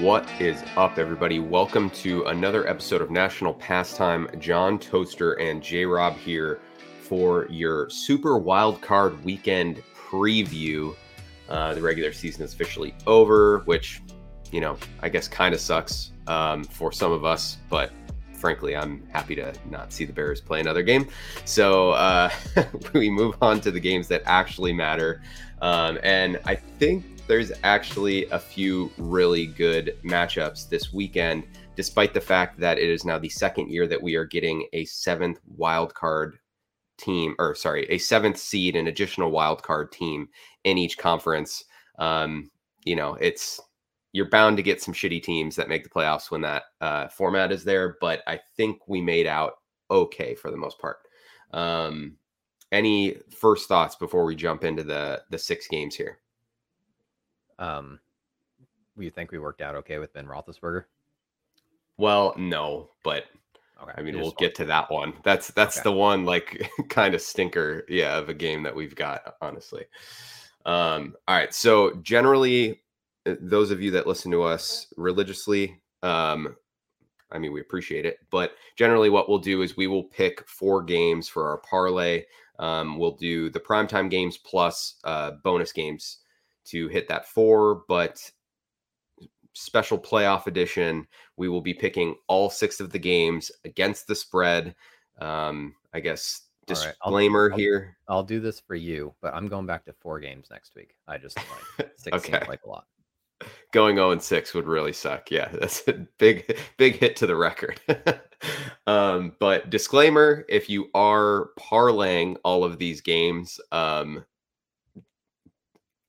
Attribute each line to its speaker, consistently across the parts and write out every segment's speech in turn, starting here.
Speaker 1: What is up, everybody? Welcome to another episode of National Pastime. John Toaster and J Rob here for your Super Wild Card Weekend preview. Uh, the regular season is officially over, which, you know, I guess kind of sucks um, for some of us, but frankly, I'm happy to not see the Bears play another game. So uh, we move on to the games that actually matter. Um, and I think there's actually a few really good matchups this weekend, despite the fact that it is now the second year that we are getting a seventh wild card team, or sorry, a seventh seed and additional wild card team in each conference. Um, you know, it's you're bound to get some shitty teams that make the playoffs when that uh, format is there, but I think we made out okay for the most part. Um, any first thoughts before we jump into the the six games here?
Speaker 2: Um, you think we worked out okay with Ben Roethlisberger?
Speaker 1: Well, no, but okay. I mean, we'll get to that one. That's that's okay. the one like kind of stinker, yeah, of a game that we've got, honestly. Um, all right. So generally, uh, those of you that listen to us religiously, um, I mean, we appreciate it, but generally, what we'll do is we will pick four games for our parlay. Um, we'll do the primetime games plus uh, bonus games to hit that four, but special playoff edition, we will be picking all six of the games against the spread. Um, I guess disclaimer
Speaker 2: right, I'll,
Speaker 1: here.
Speaker 2: I'll, I'll, do this for you, but I'm going back to four games next week. I just like six okay. like a lot.
Speaker 1: Going 0 and 6 would really suck. Yeah, that's a big, big hit to the record. um, but disclaimer if you are parlaying all of these games, um,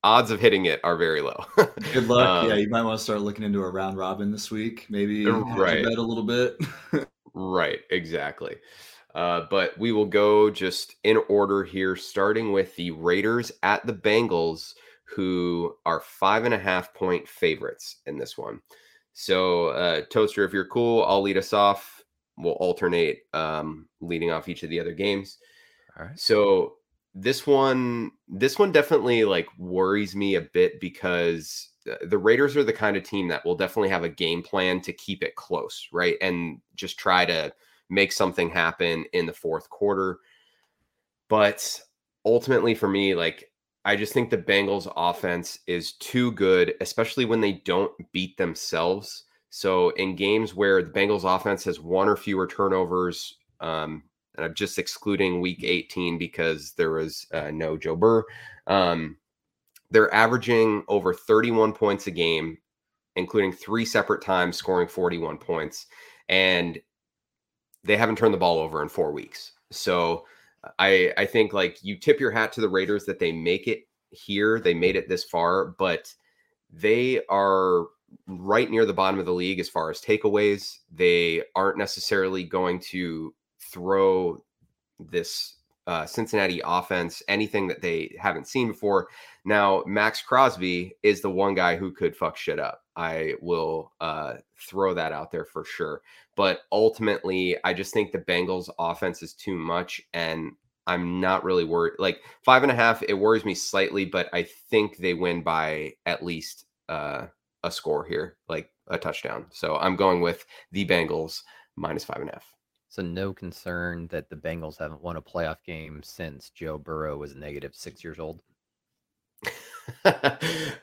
Speaker 1: odds of hitting it are very low.
Speaker 3: Good luck. Um, yeah, you might want to start looking into a round robin this week. Maybe right. bet a little bit.
Speaker 1: right, exactly. Uh, but we will go just in order here, starting with the Raiders at the Bengals, who are five and a half point favorites in this one. So, uh, Toaster, if you're cool, I'll lead us off. We'll alternate um, leading off each of the other games. All right. So, this one this one definitely like worries me a bit because the Raiders are the kind of team that will definitely have a game plan to keep it close, right? And just try to make something happen in the fourth quarter. But ultimately for me, like I just think the Bengals offense is too good, especially when they don't beat themselves. So in games where the Bengals offense has one or fewer turnovers, um, and I'm just excluding week 18 because there was uh, no Joe Burrow. Um, they're averaging over 31 points a game, including three separate times scoring 41 points. And they haven't turned the ball over in four weeks. So I I think like you tip your hat to the Raiders that they make it here. They made it this far, but they are right near the bottom of the league as far as takeaways. They aren't necessarily going to throw this uh, Cincinnati offense anything that they haven't seen before. Now, Maxx Crosby is the one guy who could fuck shit up. I will uh, throw that out there for sure. But ultimately, I just think the Bengals offense is too much. And I'm not really worried. Like five and a half, it worries me slightly, but I think they win by at least uh, a score here, like a touchdown. So I'm going with the Bengals minus five and a half.
Speaker 2: So no concern that the Bengals haven't won a playoff game since Joe Burrow was negative six years old.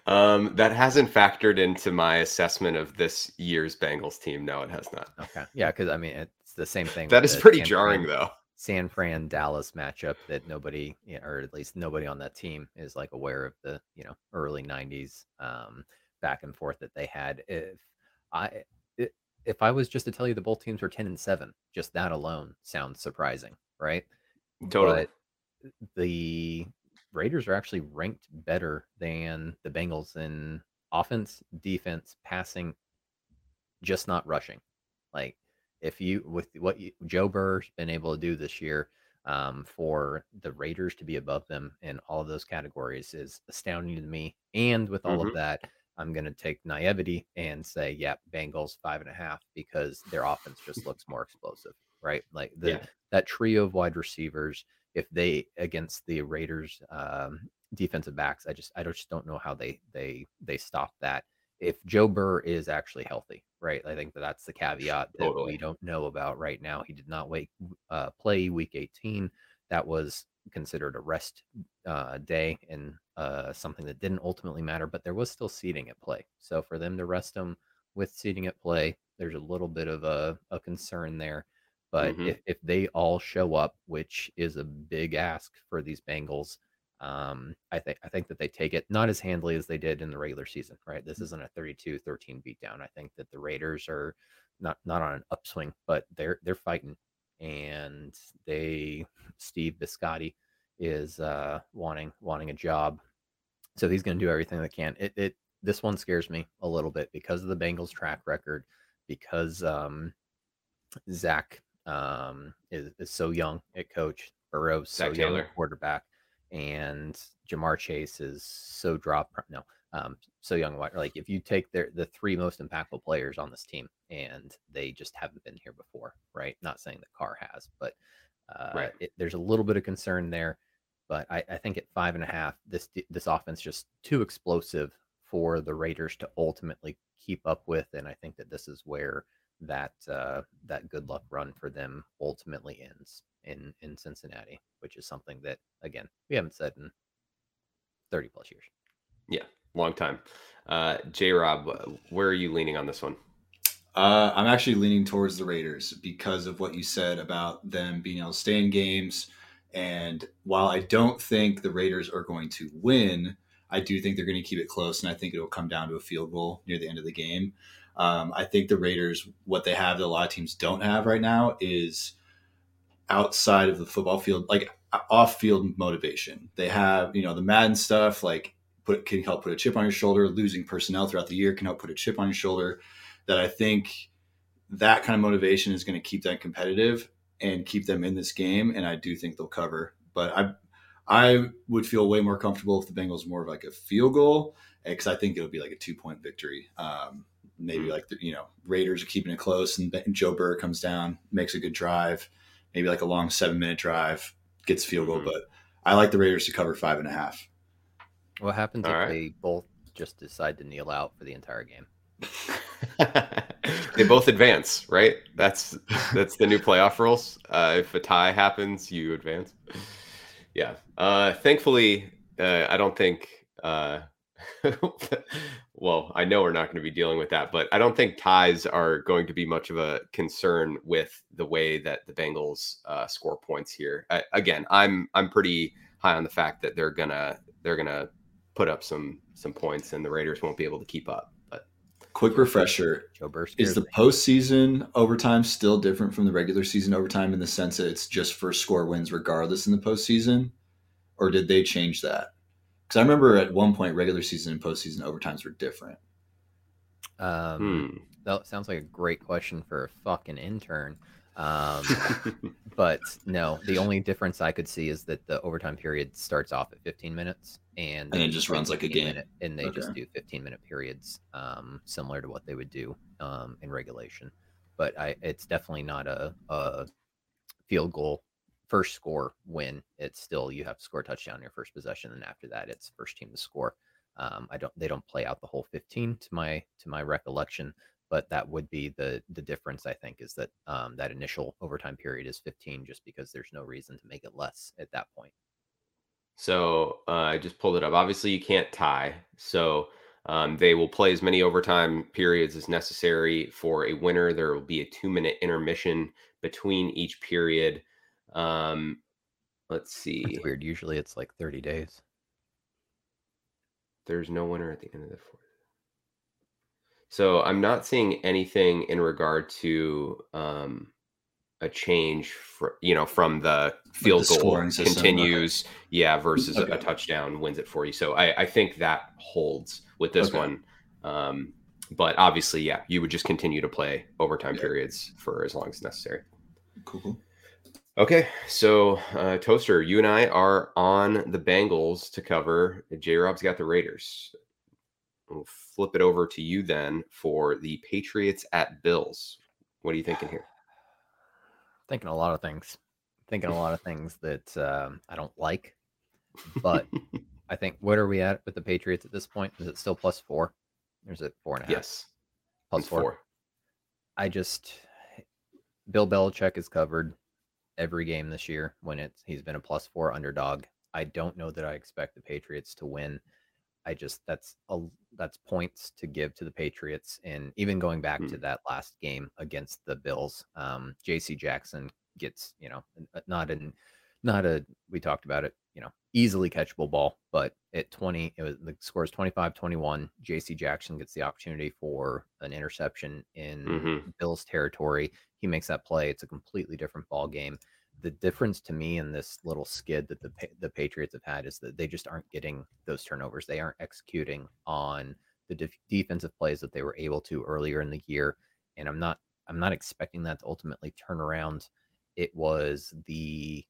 Speaker 1: um, that hasn't factored into my assessment of this year's Bengals team. No, it has not.
Speaker 2: Okay, yeah, because I mean it's the same thing.
Speaker 1: that is pretty San jarring,
Speaker 2: Fran,
Speaker 1: though.
Speaker 2: San Fran Dallas matchup that nobody, or at least nobody on that team, is like aware of the you know early '90s um, back and forth that they had. If I if I was just to tell you the both teams were 10 and 7, just that alone sounds surprising, right?
Speaker 1: Totally.
Speaker 2: But the Raiders are actually ranked better than the Bengals in offense, defense, passing, just not rushing. Like if you with what you, Joe Burrow's been able to do this year, um, for the Raiders to be above them in all of those categories is astounding to me. And with all mm-hmm. of that, I'm going to take naivety and say, yeah, Bengals five and a half because their offense just looks more explosive, right? Like the yeah. that trio of wide receivers, if they against the Raiders um, defensive backs, I just I just don't know how they they they stop that. if Joe Burrow is actually healthy, right? I think that that's the caveat that totally. we don't know about right now. He did not wait, uh, play week 18. That was considered a rest uh, day and uh, something that didn't ultimately matter, but there was still seating at play. So for them to rest him with seating at play, there's a little bit of a, a concern there. But mm-hmm. if, if they all show up, which is a big ask for these Bengals, um, I think I think that they take it not as handily as they did in the regular season, right? This isn't a 32-13 beatdown. I think that the Raiders are not not on an upswing, but they're they're fighting and they Steve Biscotti is uh wanting wanting a job. So he's going to do everything that can. It it this one scares me a little bit because of the Bengals track record because um Zac um is, is so young at coach Burrow's so Zac young Taylor. quarterback and Ja'Marr Chase is so drop no um so young like if you take their the three most impactful players on this team and they just haven't been here before right not saying that Carr has but uh right. it, there's a little bit of concern there but I, I think at five and a half this this offense just too explosive for the Raiders to ultimately keep up with and I think that this is where that uh that good luck run for them ultimately ends in in Cincinnati, which is something that again we haven't said in thirty plus years.
Speaker 1: Yeah, long time. Uh, J. Rob, where are you leaning on this one?
Speaker 3: Uh, I'm actually leaning towards the Raiders because of what you said about them being able to stay in games. And while I don't think the Raiders are going to win, I do think they're going to keep it close, and I think it'll come down to a field goal near the end of the game. Um, I think the Raiders, what they have that a lot of teams don't have right now, is outside of the football field, like off field motivation. They have, you know, the Madden stuff, like put can help put a chip on your shoulder. Losing personnel throughout the year can help put a chip on your shoulder. That I think that kind of motivation is going to keep them competitive and keep them in this game. And I do think they'll cover. But I I would feel way more comfortable if the Bengals more of like a field goal because I think it'll be like a two point victory. Um, maybe mm-hmm. like the, you know Raiders are keeping it close and Joe Burrow comes down, makes a good drive maybe like a long seven minute drive, gets field goal. Mm-hmm. But I like the Raiders to cover five and a half.
Speaker 2: What happens All if right. they both just decide to kneel out for the entire game?
Speaker 1: they both advance, right? That's that's the new playoff rules. Uh, if a tie happens, you advance. Yeah. Uh, thankfully, uh, I don't think uh, well, I know we're not going to be dealing with that, but I don't think ties are going to be much of a concern with the way that the Bengals uh, score points here. I, again, I'm I'm pretty high on the fact that they're gonna they're gonna put up some some points, and the Raiders won't be able to keep up. But
Speaker 3: quick refresher: is the postseason overtime still different from the regular season overtime in the sense that it's just first score wins regardless in the postseason, or did they change that? Because I remember at one point, regular season and postseason overtimes were different.
Speaker 2: Um, hmm. That sounds like a great question for a fucking intern. Um, but no, the only difference I could see is that the overtime period starts off at 15 minutes and,
Speaker 3: and it just runs like a game.
Speaker 2: Minute, and they okay. just do 15 minute periods, um, similar to what they would do um, in regulation. But I, it's definitely not a, a field goal first score win, it's still you have to score a touchdown your first possession, and after that, it's first team to score. Um, I don't they don't play out the whole 15 to my to my recollection, but that would be the the difference. I think is that um, that initial overtime period is 15 just because there's no reason to make it less at that point.
Speaker 1: So uh, I just pulled it up. Obviously, you can't tie. So um, they will play as many overtime periods as necessary for a winner. There will be a two minute intermission between each period. Um, let's see.
Speaker 2: That's weird. Usually it's like 30 days.
Speaker 1: There's no winner at the end of the fourth. So I'm not seeing anything in regard to um, a change for you know from the field the goal continues, okay. yeah, versus okay. a, a, touchdown wins it for you. So I, I think that holds with this okay. one. Um, but obviously, yeah, you would just continue to play overtime yeah. periods for as long as necessary.
Speaker 3: Cool.
Speaker 1: Okay, so uh, Toaster, you and I are on the Bengals to cover. J Rob's got the Raiders. We'll flip it over to you then for the Patriots at Bills. What are you thinking here?
Speaker 2: Thinking a lot of things. Thinking a lot of things that um, I don't like. But I think what are we at with the Patriots at this point? Is it still plus four? Or is it four and a half?
Speaker 1: Yes.
Speaker 2: Plus
Speaker 1: It's
Speaker 2: four. I just Bill Belichick is covered every game this year when it's he's been a plus four underdog. I don't know that I expect the Patriots to win. I just that's a that's points to give to the Patriots, and even going back to
Speaker 1: Hmm.
Speaker 2: that last game against the Bills, um, J.C. Jackson gets you know not an not a we talked about it you know easily catchable ball, but at 20 it was the score is 25-21. J.C. Jackson gets the opportunity for an interception in
Speaker 1: Mhm.
Speaker 2: Bills territory. He makes that play. It's a completely different ball game. The difference to me in this little skid that the the Patriots have had is that they just aren't getting those turnovers. They aren't executing on the def- defensive plays that they were able to earlier in the year, and I'm not I'm not expecting that to ultimately turn around. It was the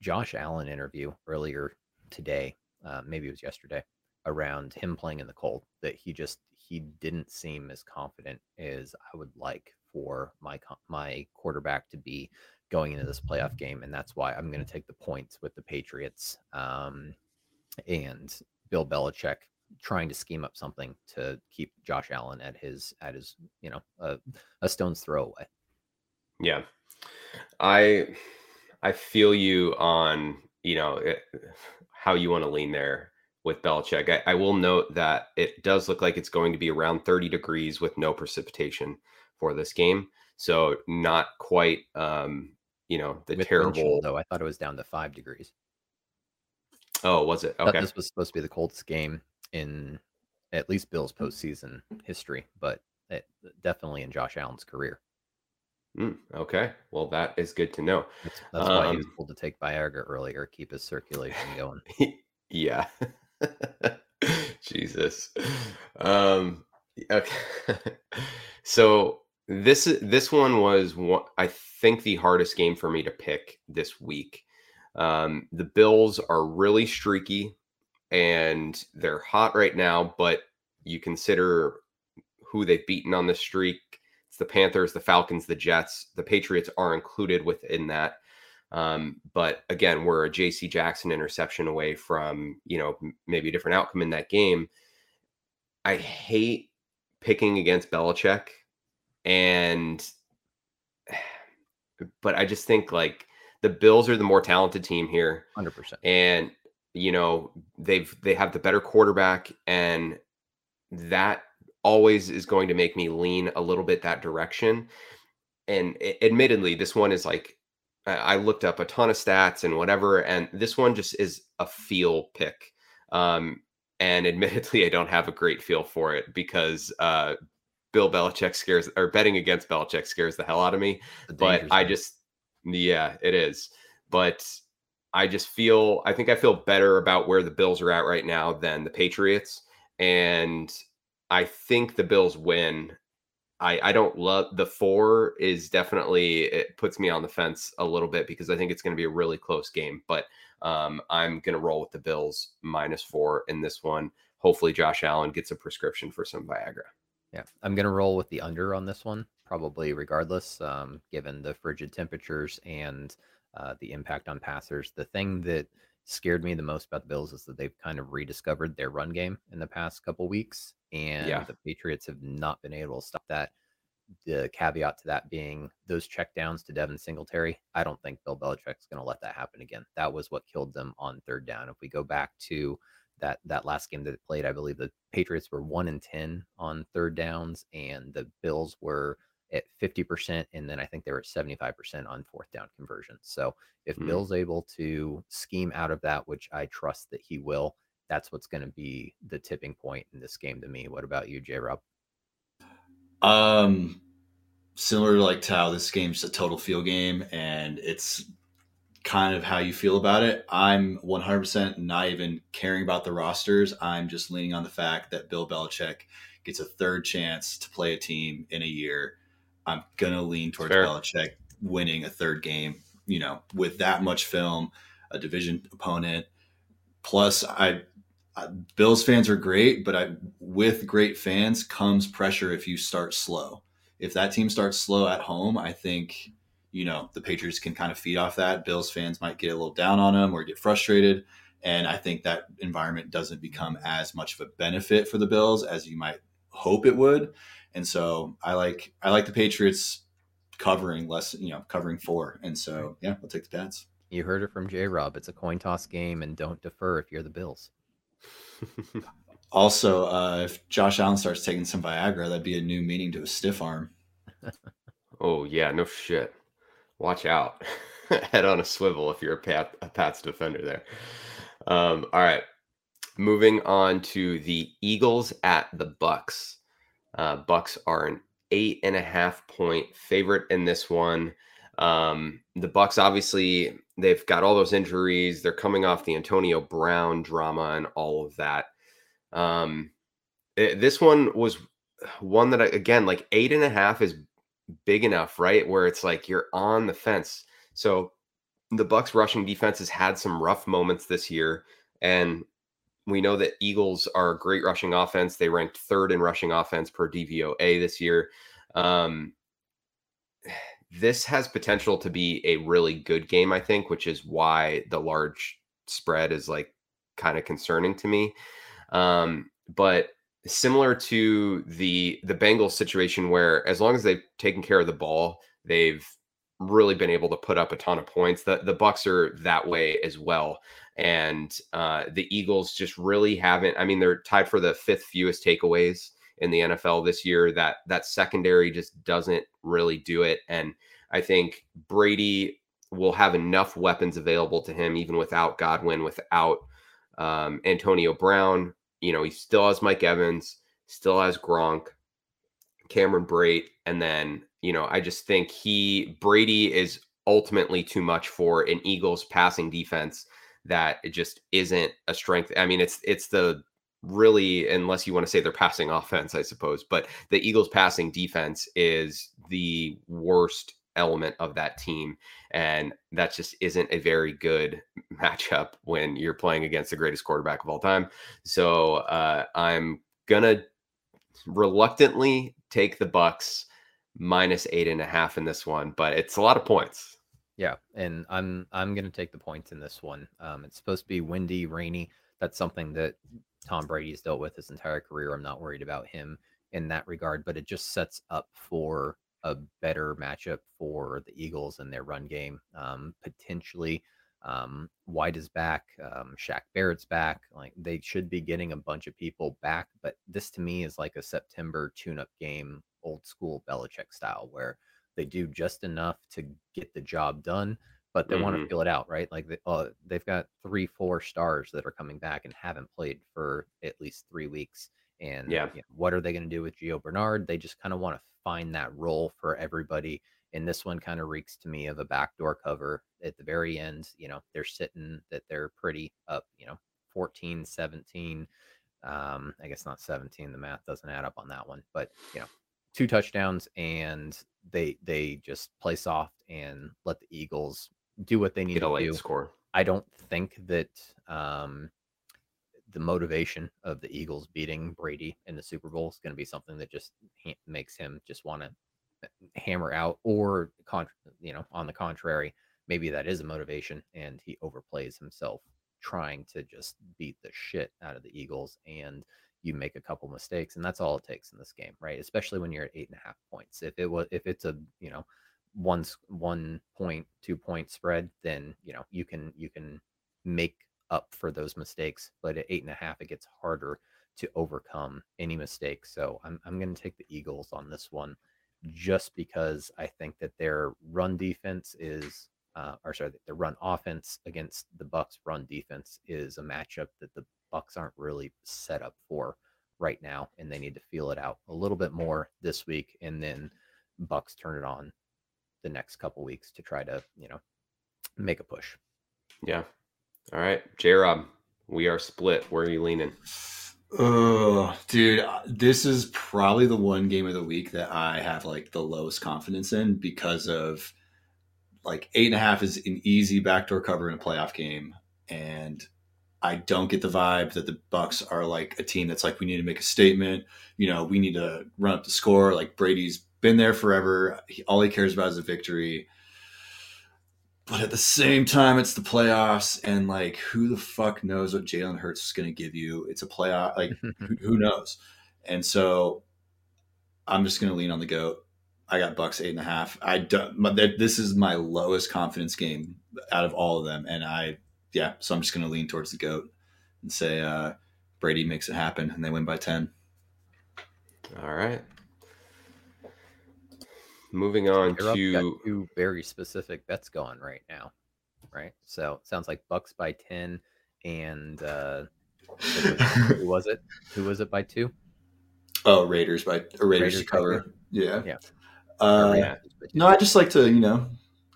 Speaker 2: Josh Allen interview earlier today, uh, maybe it was yesterday, around him playing in the cold. That he just he didn't seem as confident as I would like for my my quarterback to be going into this playoff game, and that's why I'm going to take the points with the Patriots um, and Bill Belichick trying to scheme up something to keep Josh Allen at his at his you know a, stone's throw away.
Speaker 1: Yeah. I I feel you on, you know, it, how you want to lean there with Belichick. I, I will note that it does look like it's going to be around 30 degrees with no precipitation for this game. So not quite um, you know, the
Speaker 2: With
Speaker 1: terrible
Speaker 2: though, I thought it was down to five degrees.
Speaker 1: Oh, was it? Okay.
Speaker 2: this was supposed to be the coldest game in at least Bill's postseason history, but it, definitely in Josh Allen's career.
Speaker 1: Mm, okay. Well, that is good to know.
Speaker 2: That's, that's why he was
Speaker 1: Um,
Speaker 2: told to take Viagra earlier, keep his circulation going.
Speaker 1: yeah. Jesus. Um okay. so this this one was one I think the hardest game for me to pick this week. Um the Bills are really streaky and they're hot right now, but you consider who they've beaten on the streak. It's the Panthers, the Falcons, the Jets. The Patriots are included within that. Um, but again, we're a JC Jackson interception away from, you know, maybe a different outcome in that game. I hate picking against Belichick and but I just think like the Bills are the more talented team here
Speaker 2: Hundred percent.
Speaker 1: and you know they've they have the better quarterback and that always is going to make me lean a little bit that direction and admittedly this one is like i I looked up a ton of stats and whatever and this one just is a feel pick um and admittedly i don't have a great feel for it because uh bill belichick scares or betting against belichick scares the hell out of me but I just, yeah, it is. But I just feel, I think I feel better about where the Bills are at right now than the Patriots. And I think the Bills win. I, I don't love the four is definitely, it puts me on the fence a little bit because I think it's going to be a really close game. But um, I'm going to roll with the Bills minus four in this one. Hopefully, Josh Allen gets a prescription for some Viagra.
Speaker 2: Yeah, I'm gonna roll with the under on this one, probably regardless, um, given the frigid temperatures and uh, the impact on passers. The thing that scared me the most about the Bills is that they've kind of rediscovered their run game in the past couple weeks, and
Speaker 1: Yeah.
Speaker 2: the Patriots have not been able to stop that. The caveat to that being those checkdowns to Devin Singletary. I don't think Bill Belichick's going to let that happen again. That was what killed them on third down. If we go back to that that last game that they played, I believe the Patriots were one in ten on third downs, and the Bills were at fifty percent, and then I think they were at seventy five percent on fourth down conversions. So if
Speaker 1: Mm.
Speaker 2: Bill's able to scheme out of that, which I trust that he will, that's what's going to be the tipping point in this game to me. What about you, J. Rob?
Speaker 3: Um, similar to like Tao, this game's a total field game, and it's kind of how you feel about it. I'm 100% not even caring about the rosters. I'm just leaning on the fact that Bill Belichick gets a third chance to play a team in a year. I'm gonna lean towards
Speaker 1: Fair.
Speaker 3: Belichick winning a third game. You know, with that much film, a division opponent. Plus, I uh, Bills fans are great, but I, with great fans comes pressure if you start slow. If that team starts slow at home, I think you know the Patriots can kind of feed off that. Bills fans might get a little down on them or get frustrated, and I think that environment doesn't become as much of a benefit for the Bills as you might hope it would. And so I like I like the Patriots covering less, you know, covering four. And so yeah, I'll take the Pats.
Speaker 2: You heard it from J Rob. It's a coin toss game, and don't defer if you're the Bills.
Speaker 3: also, uh, if Josh Allen starts taking some Viagra, that'd be a new meaning to a stiff arm.
Speaker 1: oh yeah, no shit. Watch out. Head on a swivel if you're a Pat a Pats defender there. Um, all right. Moving on to the Eagles at the Bucks. Uh, Bucks are an eight and a half point favorite in this one. Um, the Bucks obviously they've got all those injuries. They're coming off the Antonio Brown drama and all of that. Um, it, eh, this one was one that I, again, like eight and a half is big enough, right? Where it's like you're on the fence. So the Bucks rushing defense has had some rough moments this year, and we know that Eagles are a great rushing offense. They ranked third in rushing offense per DVOA this year. Um, this has potential to be a really good game, I think, which is why the large spread is like kind of concerning to me. Um, but similar to the the Bengals situation, where as long as they've taken care of the ball, they've really been able to put up a ton of points. The the Bucks are that way as well, and uh, the Eagles just really haven't. I mean, they're tied for the fifth fewest takeaways in the NFL this year. That that secondary just doesn't really do it, and I think Brady will have enough weapons available to him, even without Godwin, without um, Antonio Brown. You know, he still has Mike Evans, still has Gronk, Cameron Brate, and then you know, I just think he Brady is ultimately too much for an Eagles passing defense that it just isn't a strength. I mean, it's it's the really unless you want to say they're passing offense, I suppose, but the Eagles passing defense is the worst element of that team and that just isn't a very good matchup when you're playing against the greatest quarterback of all time. So, uh, I'm gonna reluctantly take the Bucks minus eight and a half in this one, but it's a lot of points.
Speaker 2: Yeah, and I'm I'm gonna take the points in this one. Um, it's supposed to be windy, rainy. That's something that Tom Brady's dealt with his entire career. I'm not worried about him in that regard, but it just sets up for a better matchup for the Eagles and their run game. Um, potentially, um, White is back, um, Shaq Barrett's back. Like they should be getting a bunch of people back, but this to me is like a September tune-up game, old school Belichick style, where they do just enough to get the job done but they mm-hmm. want to feel it out, right? Like they, uh, they've got three, four stars that are coming back and haven't played for at least three weeks. And yeah, you know, what are they going to do with Gio Bernard? They just kind of want to find that role for everybody. And this one kind of reeks to me of a backdoor cover at the very end. You know, they're sitting that they're pretty up, you know, 14, 17. Um, I guess not 17. The math doesn't add up on that one, but you know, two touchdowns and they they just play soft and let the Eagles do what they need to do.
Speaker 1: Score.
Speaker 2: I don't think that um, the motivation of the Eagles beating Brady in the Super Bowl is going to be something that just ha- makes him just want to uh, hammer out, or con- you know, on the contrary, maybe that is a motivation, and he overplays himself trying to just beat the shit out of the Eagles, and you make a couple mistakes, and that's all it takes in this game, right? Especially when you're at eight and a half points. If it was, if it's a you know one one point two point spread then you know you can you can make up for those mistakes but at eight and a half it gets harder to overcome any mistakes so i'm, I'm going to take the eagles on this one just because i think that their run defense is uh, or sorry the run offense against the bucks run defense is a matchup that the bucks aren't really set up for right now and they need to feel it out a little bit more this week and then bucks turn it on the next couple weeks to try to you know make a push.
Speaker 1: Yeah. All right, J Rob, we are split. Where are you leaning?
Speaker 3: Oh, dude, uh, this is probably the one game of the week that I have like the lowest confidence in because of like eight and a half is an easy backdoor cover in a playoff game, and I don't get the vibe that the Bucks are like a team that's like we need to make a statement. You know, we need to run up the score. Like Brady's been there forever. He, all he cares about is a victory. But at the same time, it's the playoffs, and like, who the fuck knows what Jalen Hurts is going to give you? It's a playoff. Like, who, who knows? And so I'm just going to lean on the goat. I got Bucks eight and a half. I don't. This is my lowest confidence game out of all of them, and I, yeah. So I'm just going to lean towards the goat and say uh, Brady makes it happen, and they win by ten.
Speaker 1: All right. Moving on
Speaker 2: You're
Speaker 1: to
Speaker 2: two very specific bets going right now, right? So it sounds like Bucks by ten, and uh, who was it? Who was it by two?
Speaker 3: Oh, Raiders by Raiders,
Speaker 2: Raiders
Speaker 3: to cover. Yeah.
Speaker 2: Yeah.
Speaker 3: Uh,
Speaker 1: yeah.
Speaker 2: Raiders by two?
Speaker 3: No, I just like to, you know,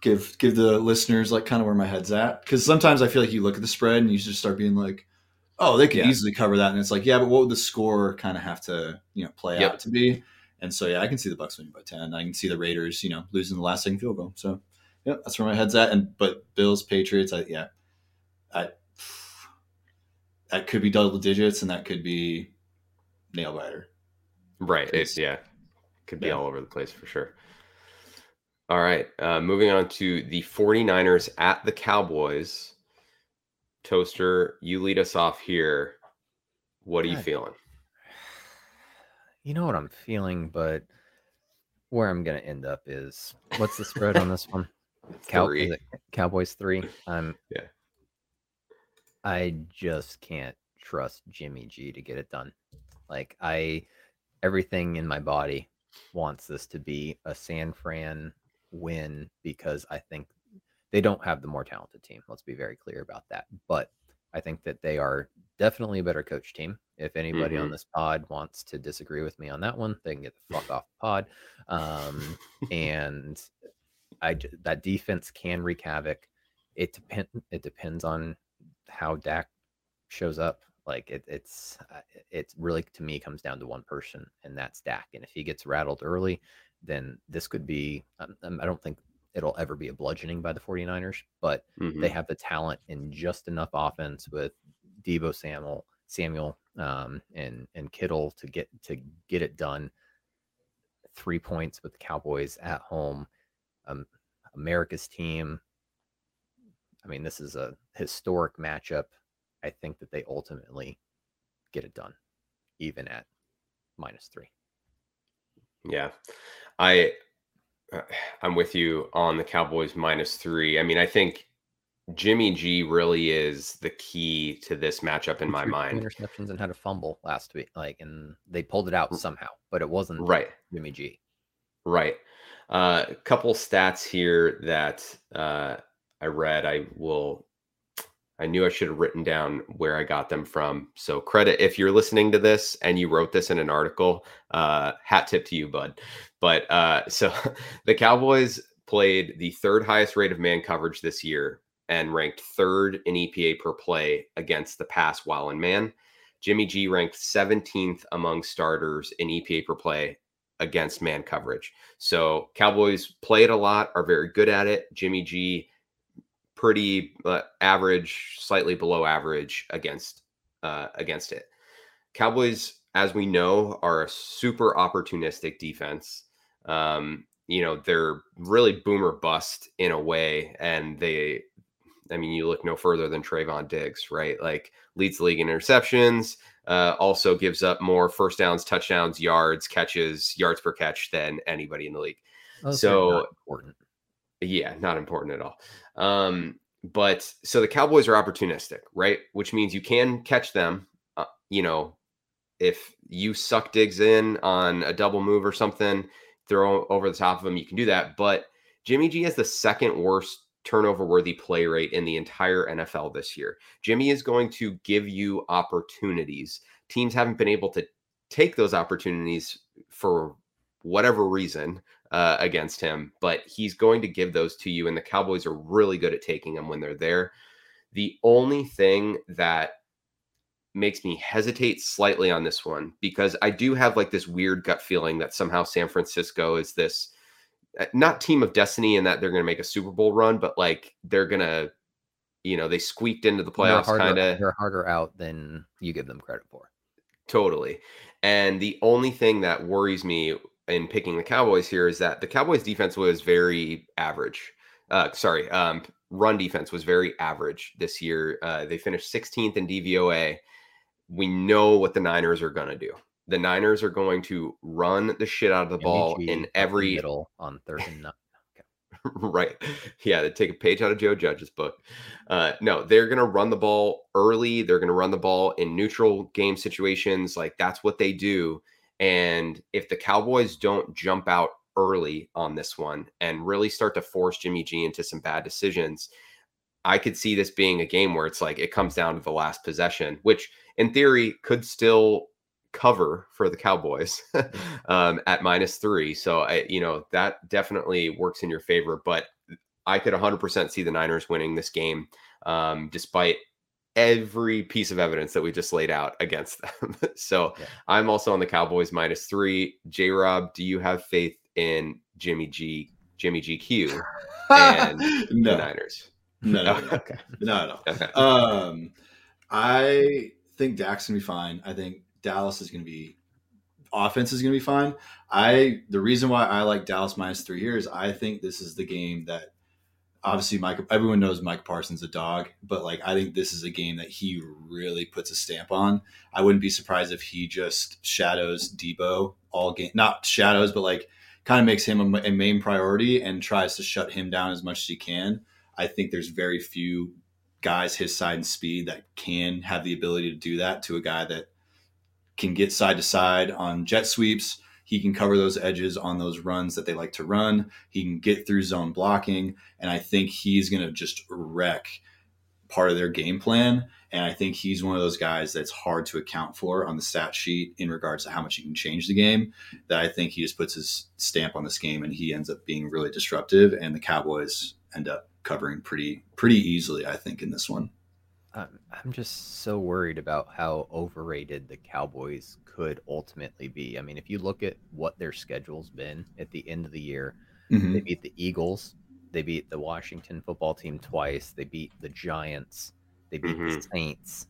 Speaker 3: give give the listeners like kind of where my head's at because sometimes I feel like you look at the spread and you just start being like, oh, they could
Speaker 1: Yeah.
Speaker 3: easily cover that, and it's like, yeah, but what would the score kind of have to, you know, play
Speaker 1: Yep.
Speaker 3: out to be? And so yeah, I can see the Bucks winning by ten. I can see the Raiders, you know, losing the last second field goal. So yeah, that's where my head's at. And but Bills Patriots, I yeah, I that could be double digits, and that could be nail biter.
Speaker 1: right. It's yeah, could be
Speaker 3: Yeah.
Speaker 1: all over the place for sure. All right. Uh, moving on to the 49ers at the Cowboys. Toaster, you lead us off here. What are you
Speaker 2: God.
Speaker 1: feeling?
Speaker 2: You know what I'm feeling, but where I'm gonna end up is what's the spread on this one? Cow-
Speaker 1: Three.
Speaker 2: Cowboys three. Um,
Speaker 1: Yeah.
Speaker 2: I just can't trust Jimmy G to get it done. Like I, everything in my body wants this to be a San Fran win because I think they don't have the more talented team. Let's be very clear about that. But I think that they are definitely a better coach team. If anybody on
Speaker 1: Mhm.
Speaker 2: this pod wants to disagree with me on that one, they can get the fuck off the pod. Um, and I that defense can wreak havoc. It depend. It depends on how Dak shows up. Like it, it's uh, it really to me comes down to one person, and that's Dak. And if he gets rattled early, then this could be. Um, um, I don't think it'll ever be a bludgeoning by the 49ers, but
Speaker 1: Mhm.
Speaker 2: they have the talent and just enough offense with Deebo Samuel, Samuel, um, and and Kittle to get to get it done. Three points with the Cowboys at home, um, America's team. I mean, this is a historic matchup. I think that they ultimately get it done, even at minus three.
Speaker 1: Yeah, I I'm with you on the Cowboys minus three. I mean, I think Jimmy G really is the key to this matchup in my mind.
Speaker 2: interceptions and had a fumble last week, like, and they pulled it out somehow, but it wasn't
Speaker 1: Right,
Speaker 2: Jimmy G.
Speaker 1: right. Uh, a couple stats here that uh, I read. I will. I knew I should have written down where I got them from. So credit if you're listening to this and you wrote this in an article. Uh, hat tip to you, bud. But uh, so the Cowboys played the third highest rate of man coverage this year and ranked third in EPA per play against the pass while in man. Jimmy G ranked 17th among starters in EPA per play against man coverage. So Cowboys play it a lot, are very good at it. Jimmy G pretty uh, average, slightly below average against uh, against it. Cowboys, as we know, are a super opportunistic defense. Um, you know, they're really boomer bust in a way, and they, I mean, you look no further than Trevon Diggs, right? Like leads the league in interceptions. Uh, also gives up more first downs, touchdowns, yards, catches, yards per catch than anybody in the league.
Speaker 2: Those
Speaker 1: So-
Speaker 2: important.
Speaker 1: Yeah, not important at all. Um, but so the Cowboys are opportunistic, right? Which means you can catch them. Uh, you know, if you suck Diggs in on a double move or something, throw over the top of them, you can do that. But Jimmy G has the second worst turnover worthy play rate in the entire NFL this year. Jimmy is going to give you opportunities. Teams haven't been able to take those opportunities for whatever reason uh, against him, but he's going to give those to you, and the Cowboys are really good at taking them when they're there. The only thing that makes me hesitate slightly on this one because I do have like this weird gut feeling that somehow San Francisco is this uh, not team of destiny and that they're going to make a Super Bowl run, but like they're going to, you know, they squeaked into the playoffs kind of
Speaker 2: they're harder out than you give them credit for.
Speaker 1: Totally. And the only thing that worries me in picking the Cowboys here is that the Cowboys defense was very average. Uh, sorry, um, run defense was very average this year. Uh, they finished 16th in DVOA. We know what the Niners are going to do. the Niners are going to run the shit out of the
Speaker 2: Jimmy
Speaker 1: ball in every
Speaker 2: middle on third and nine.
Speaker 1: right. Yeah, they take a page out of Joe Judge's book. Uh, no, they're going to run the ball early. They're going to run the ball in neutral game situations. Like that's what they do. And if the Cowboys don't jump out early on this one and really start to force Jimmy G into some bad decisions, I could see this being a game where it's like it comes down to the last possession, which in theory could still cover for the Cowboys um, at minus three. So I, you know, that definitely works in your favor. But I could 100% see the Niners winning this game, um, despite every piece of evidence that we just laid out against them. so
Speaker 2: Yeah.
Speaker 1: I'm also on the Cowboys minus three. J Rob, do you have faith in Jimmy G, Jimmy GQ, and the Niners?
Speaker 3: no, no, no,
Speaker 1: okay.
Speaker 3: no, no.
Speaker 1: Okay.
Speaker 3: Um, I think Dak's gonna be fine. I think Dallas is gonna be offense is gonna be fine. I the reason why I like Dallas minus three here is I think this is the game that obviously Mike everyone knows Mike Parsons a dog, but like I think this is a game that he really puts a stamp on. I wouldn't be surprised if he just shadows Deebo all game, not shadows, but like kind of makes him a, a main priority and tries to shut him down as much as he can. I think there's very few guys his side and speed that can have the ability to do that to a guy that can get side to side on jet sweeps. He can cover those edges on those runs that they like to run. He can get through zone blocking. And I think he's going to just wreck part of their game plan. And I think he's one of those guys that's hard to account for on the stat sheet in regards to how much he can change the game. That I think he just puts his stamp on this game and he ends up being really disruptive. And the Cowboys end up covering pretty pretty easily, I think, in this one.
Speaker 2: I'm, just so worried about how overrated the Cowboys could ultimately be. I mean, if you look at what their schedule's been at the end of the year,
Speaker 3: Mhm.
Speaker 2: they beat the Eagles, they beat the Washington football team twice, they beat the Giants, they beat the
Speaker 1: Mhm.
Speaker 2: Saints.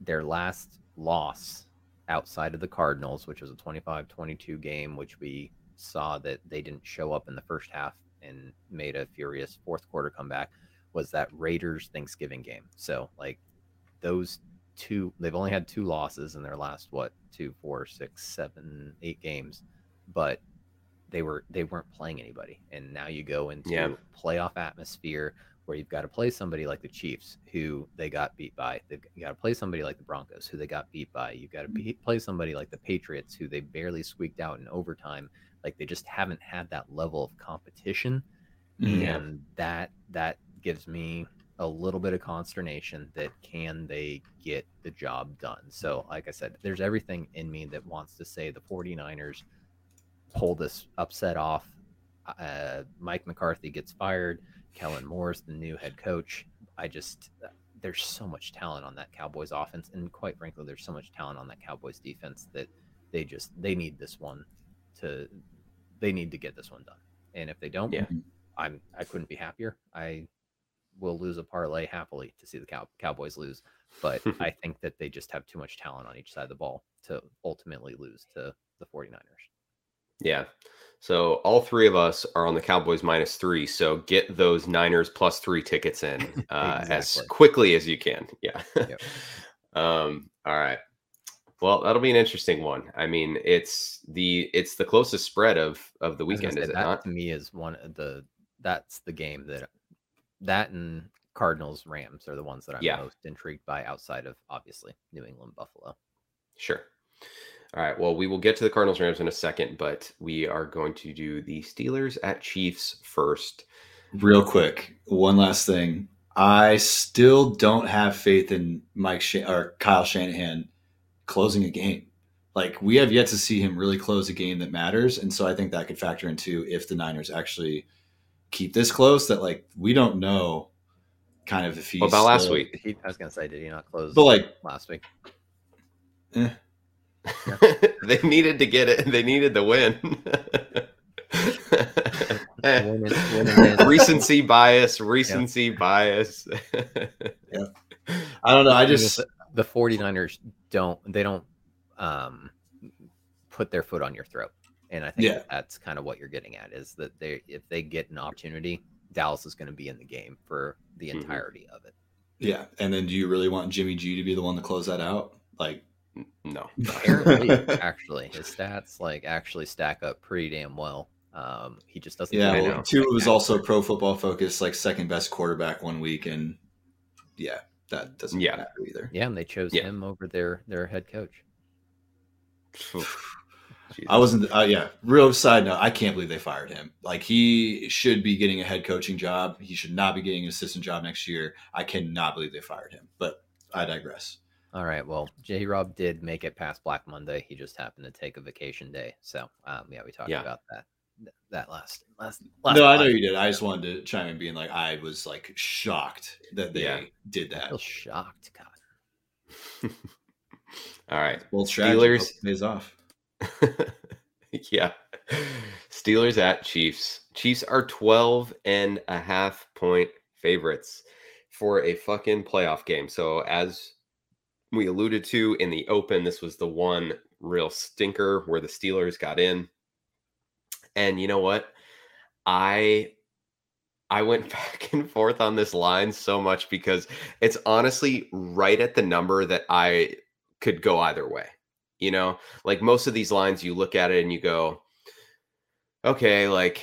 Speaker 2: Their last loss outside of the Cardinals, which was a 25 22 game, which we saw that they didn't show up in the first half and made a furious fourth quarter comeback, was that Raiders Thanksgiving game. So, like, those two, they've only had two losses in their last, what, two, four, six, seven, eight games, but they were they weren't playing anybody and now you go into
Speaker 1: Yeah.
Speaker 2: playoff atmosphere where you've got to play somebody like the Chiefs who they got beat by. They've, got to play somebody like the Broncos who they got beat by. You've got to mm-hmm. be, play somebody like the Patriots who they barely squeaked out in overtime. Like they just haven't had that level of competition.
Speaker 1: Yeah.
Speaker 2: and that that gives me a little bit of consternation that can they get the job done. So, like I said, there's everything in me that wants to say the 49ers pull this upset off. Uh, Mike McCarthy gets fired. Kellen Moore's the new head coach. I just there's so much talent on that Cowboys offense, and quite frankly, there's so much talent on that Cowboys defense that they just they need this one to they need to get this one done. And if they don't,
Speaker 1: Yeah.
Speaker 2: I'm I couldn't be happier. I will lose a parlay happily to see the Cow- Cowboys lose, but I think that they just have too much talent on each side of the ball to ultimately lose to the 49ers.
Speaker 1: Yeah. So all three of us are on the Cowboys minus three. So get those Niners plus three tickets in uh, as quickly as you can. Yeah.
Speaker 2: Yep.
Speaker 1: um, all right. Well, that'll be an interesting one. I mean, it's the it's the closest spread of of the
Speaker 2: I was gonna
Speaker 1: weekend,
Speaker 2: say,
Speaker 1: is it
Speaker 2: that
Speaker 1: not?
Speaker 2: to me is one of the that's the game that that and Cardinals Rams are the ones that I'm
Speaker 1: Yeah.
Speaker 2: most intrigued by outside of obviously New England Buffalo.
Speaker 1: Sure. All right. Well, we will get to the Cardinals Rams in a second, but we are going to do the Steelers at Chiefs first.
Speaker 3: Real quick, one last thing. I still don't have faith in Mike Shan- or Kyle Shanahan closing a game. Like we have yet to see him really close a game that matters, and so I think that could factor into if the Niners actually keep this close. That like we don't know, kind of if he's
Speaker 1: What about last
Speaker 3: still-
Speaker 1: week?
Speaker 2: He, I was gonna say, did he not close
Speaker 3: But like,
Speaker 2: last week?
Speaker 3: eh,
Speaker 1: they needed to get it. They needed the win.
Speaker 2: Win and- win and
Speaker 1: recency bias. Recency bias. yeah.
Speaker 3: I don't know. I just
Speaker 2: the 49ers don't they don't um put their foot on your throat. And I think
Speaker 3: Yeah.
Speaker 2: that's kind of what you're getting at is that they if they get an opportunity, Dallas is going to be in the game for the
Speaker 1: Mhm.
Speaker 2: entirety of it.
Speaker 3: yeah. And then do you really want Jimmy G to be the one to close that out? Like
Speaker 1: No.
Speaker 2: Apparently, actually, his stats like actually stack up pretty damn well. Um, he just doesn't.
Speaker 3: yeah,
Speaker 2: do
Speaker 3: well,
Speaker 2: anything
Speaker 3: Tua was
Speaker 2: spectacular.
Speaker 3: also Pro Football Focus, like second best quarterback one week, and yeah, that doesn't
Speaker 1: Yeah.
Speaker 3: matter either.
Speaker 2: Yeah, and they chose
Speaker 1: Yeah.
Speaker 2: him over their their head coach.
Speaker 3: I wasn't. Uh, yeah. Real side note. I can't believe they fired him. Like he should be getting a head coaching job. He should not be getting an assistant job next year. I cannot believe they fired him. But I digress.
Speaker 2: All right. Well, J. Rob did make it past Black Monday. He just happened to take a vacation day. So, um, yeah, we talked
Speaker 1: Yeah.
Speaker 2: about that that last last. last
Speaker 3: no, I know you did. I just wanted to chime in, being like, I was like shocked that they
Speaker 1: Yeah.
Speaker 3: did
Speaker 2: I
Speaker 3: that.
Speaker 2: feel shocked. God.
Speaker 1: All right.
Speaker 3: Both strategy
Speaker 1: Steelers-
Speaker 3: hope pays off.
Speaker 1: yeah. Steelers at Chiefs. Chiefs are 12 and a half point favorites for a fucking playoff game. So, as we alluded to in the open, this was the one real stinker where the Steelers got in. And you know what? I I went back and forth on this line so much because it's honestly right at the number that I could go either way. You know, like most of these lines, you look at it and you go, okay, like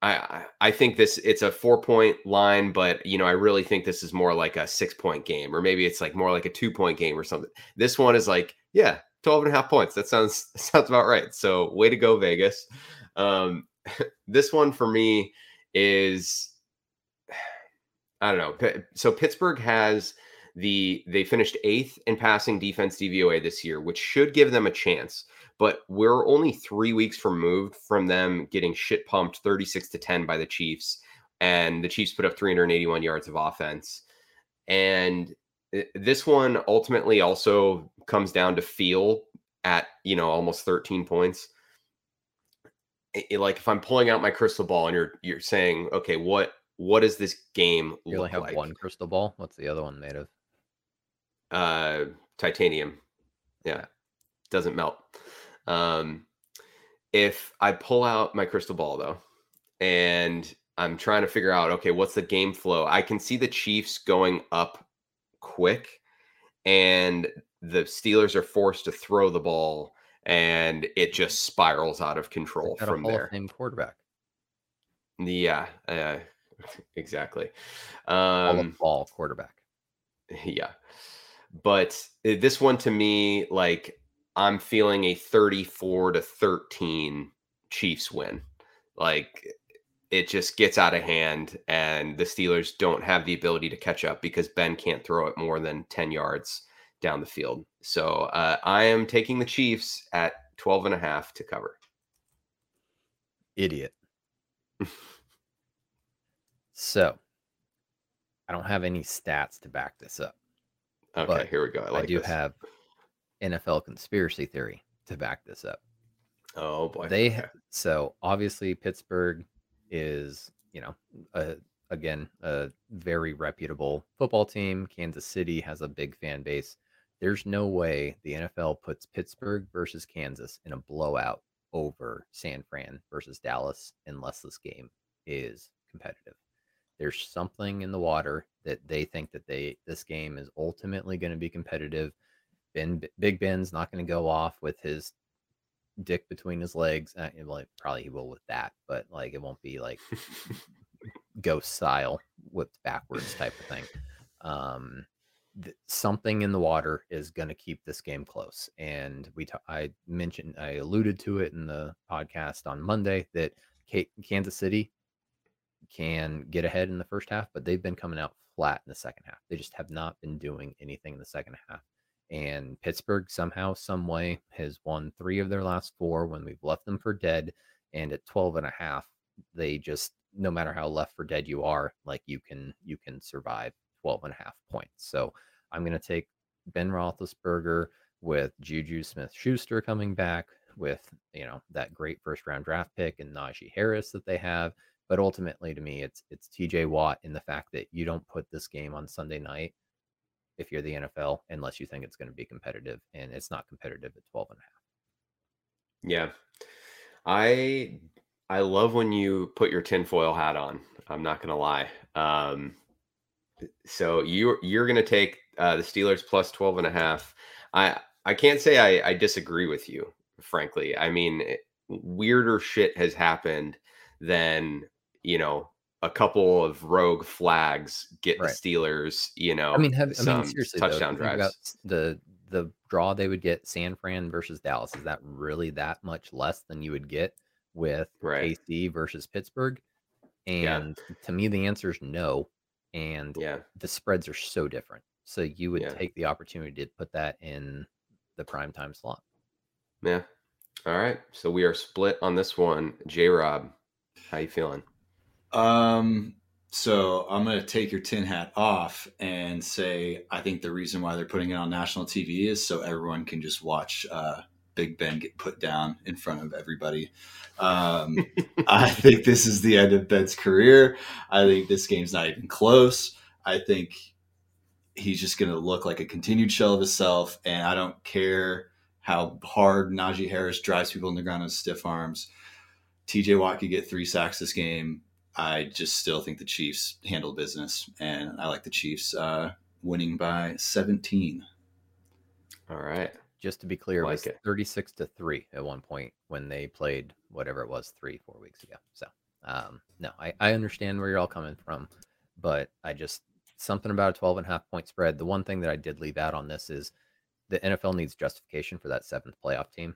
Speaker 1: I I- think this it's a four point line, but you know, I really think this is more like a six point game, or maybe it's like more like a two point game or something. This one is like, yeah, 12 and a half points. That sounds sounds about right. So way to go, Vegas. Um this one for me is I don't know. So Pittsburgh has the they finished eighth in passing defense DVOA this year, which should give them a chance. But we're only three weeks removed from them getting shit pumped 36 to 10 by the Chiefs. And the Chiefs put up 381 yards of offense. And uh, this one ultimately also comes down to feel at, you know, almost 13 points. I- I- like if I'm pulling out my crystal ball and you're you're saying, okay, what what does this game
Speaker 2: You only have
Speaker 1: like?
Speaker 2: one crystal ball. What's the other one made of?
Speaker 1: Uh titanium. Yeah doesn't melt. Um if i pull out my crystal ball though and i'm trying to figure out okay what's the game flow? I can see the chiefs going up quick and the steelers are forced to throw the ball and it just spirals out of control from there
Speaker 2: of Fame quarterback.
Speaker 1: yeah uh, exactly. Um
Speaker 2: of ball quarterback.
Speaker 1: yeah but this one to me like i'm feeling a 34 to 13 chiefs win like it just gets out of hand and the steelers don't have the ability to catch up because ben can't throw it more than 10 yards down the field so uh, i am taking the chiefs at 12 and a half to cover
Speaker 2: Idiot. so, I don't have any stats to back this up.
Speaker 1: Okay
Speaker 2: But
Speaker 1: here we go i
Speaker 2: I, do
Speaker 1: this.
Speaker 2: have NFL conspiracy theory to back this up.
Speaker 1: oh boy
Speaker 2: They
Speaker 1: okay.
Speaker 2: so obviously Pittsburgh is you know a, again a very reputable football team. Kansas City has a big fan base. There's no way the NFL puts Pittsburgh versus Kansas in a blowout over San Fran versus Dallas unless this game is competitive. There's something in the water that they think that they this game is ultimately going to be competitive. Ben Big Ben's not going to go off with his dick between his legs. Uh, well, probably he will with that, but like it won't be like ghost style whipped backwards type of thing. Um, th- something in the water is going to keep this game close. And we, ta- I mentioned, I alluded to it in the podcast on Monday that K- Kansas City can get ahead in the first half, but they've been coming out flat in the second half. They just have not been doing anything in the second half. And Pittsburgh somehow, some way has won three of their last four when we've left them for dead. And at 12 and a half, they just, no matter how left for dead you are, like you can, you can survive 12 and a half points. So I'm going to take Ben Roethlisberger with Juju Smith Schuster coming back with, you know, that great first round draft pick and Najee Harris that they have. But ultimately, to me, it's it's TJ Watt in the fact that you don't put this game on Sunday night if you're the NFL unless you think it's going to be competitive, and it's not competitive at 12 and a half.
Speaker 1: Yeah. I I love when you put your tinfoil hat on. I'm not gonna lie. Um so you you're gonna take uh, the Steelers plus 12 and a half. I I can't say I, I disagree with you, frankly. I mean, it, weirder shit has happened than you know a couple of rogue flags get
Speaker 2: Right.
Speaker 1: the Steelers. You know,
Speaker 2: I mean, have, I mean, seriously,
Speaker 1: touchdown
Speaker 2: though,
Speaker 1: drives.
Speaker 2: the the draw they would get San Fran versus Dallas. Is that really that much less than you would get with
Speaker 1: Right.
Speaker 2: KC versus Pittsburgh?
Speaker 1: Yeah.
Speaker 2: And to me, the answer is no. And
Speaker 1: Yeah,
Speaker 2: the spreads are so different. So you would
Speaker 1: Yeah.
Speaker 2: take the opportunity to put that in the prime time slot.
Speaker 1: yeah. All right, so we are split on this one. J Rob, how you feeling?
Speaker 3: Um, so I'm going to take your tin hat off and say I think the reason why they're putting it on national TV is so everyone can just watch uh, Big Ben get put down in front of everybody. Um, I think this is the end of Ben's career. I think this game's not even close. I think he's just going to look like a continued shell of himself, and I don't care how hard Najee Harris drives people in the ground with stiff arms. TJ Watt could get three sacks this game. I just still think the Chiefs handle business, and I like the Chiefs uh, winning by 17.
Speaker 1: All right,
Speaker 2: Just to be clear, it was
Speaker 1: it.
Speaker 2: 36 to 3 at one point when they played whatever it was three, four weeks ago. So, um, no, I, I understand where you're all coming from, but I just something about a 12 and a half point spread. The one thing that I did leave out on this is the NFL needs justification for that seventh playoff team,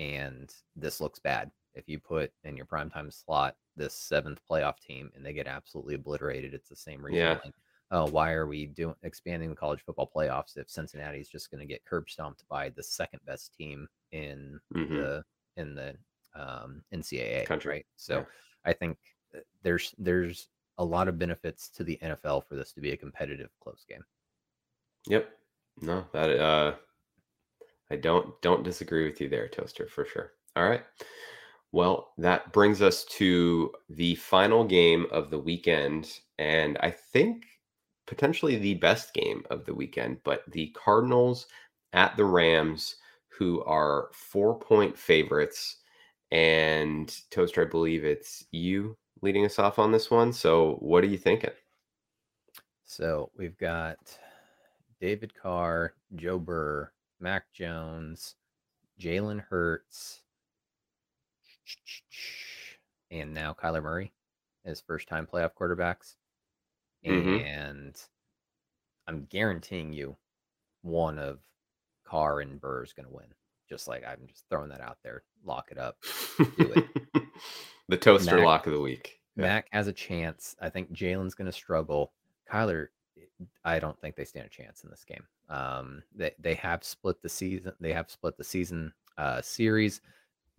Speaker 2: and this looks bad. If you put in your primetime slot this seventh playoff team and they get absolutely obliterated, it's the same reason.
Speaker 1: Yeah.
Speaker 2: like, oh, why are we doing expanding the college football playoffs if Cincinnati's just going to get curb stomped by the second best team in
Speaker 1: Mhm.
Speaker 2: the in the um, NCAA
Speaker 1: Country,
Speaker 2: right? So
Speaker 1: yeah.
Speaker 2: I think uh, there's there's a lot of benefits to the NFL for this to be a competitive close game.
Speaker 1: Yep. No, that uh I don't don't disagree with you there, Toaster, for sure. All right. Well, that brings us to the final game of the weekend, and I think potentially the best game of the weekend, but the Cardinals at the Rams, who are four point favorites. And Toaster, I believe it's you leading us off on this one. So what are you thinking?
Speaker 2: So we've got David Carr, Joe Burr, Mac Jones, Jalen Hurts, and now Kyler Murray as first time playoff quarterbacks.
Speaker 1: Mhm.
Speaker 2: And I'm guaranteeing you one of Carr and Burr is going to win. Just like I'm just throwing that out there. Lock it up.
Speaker 1: the toaster
Speaker 2: Mac-
Speaker 1: lock of the week. Yeah.
Speaker 2: Mac has a chance. I think Jalen's going to struggle. Kyler, I don't think they stand a chance in this game. Um, they they have split the season. They have split the season uh, series.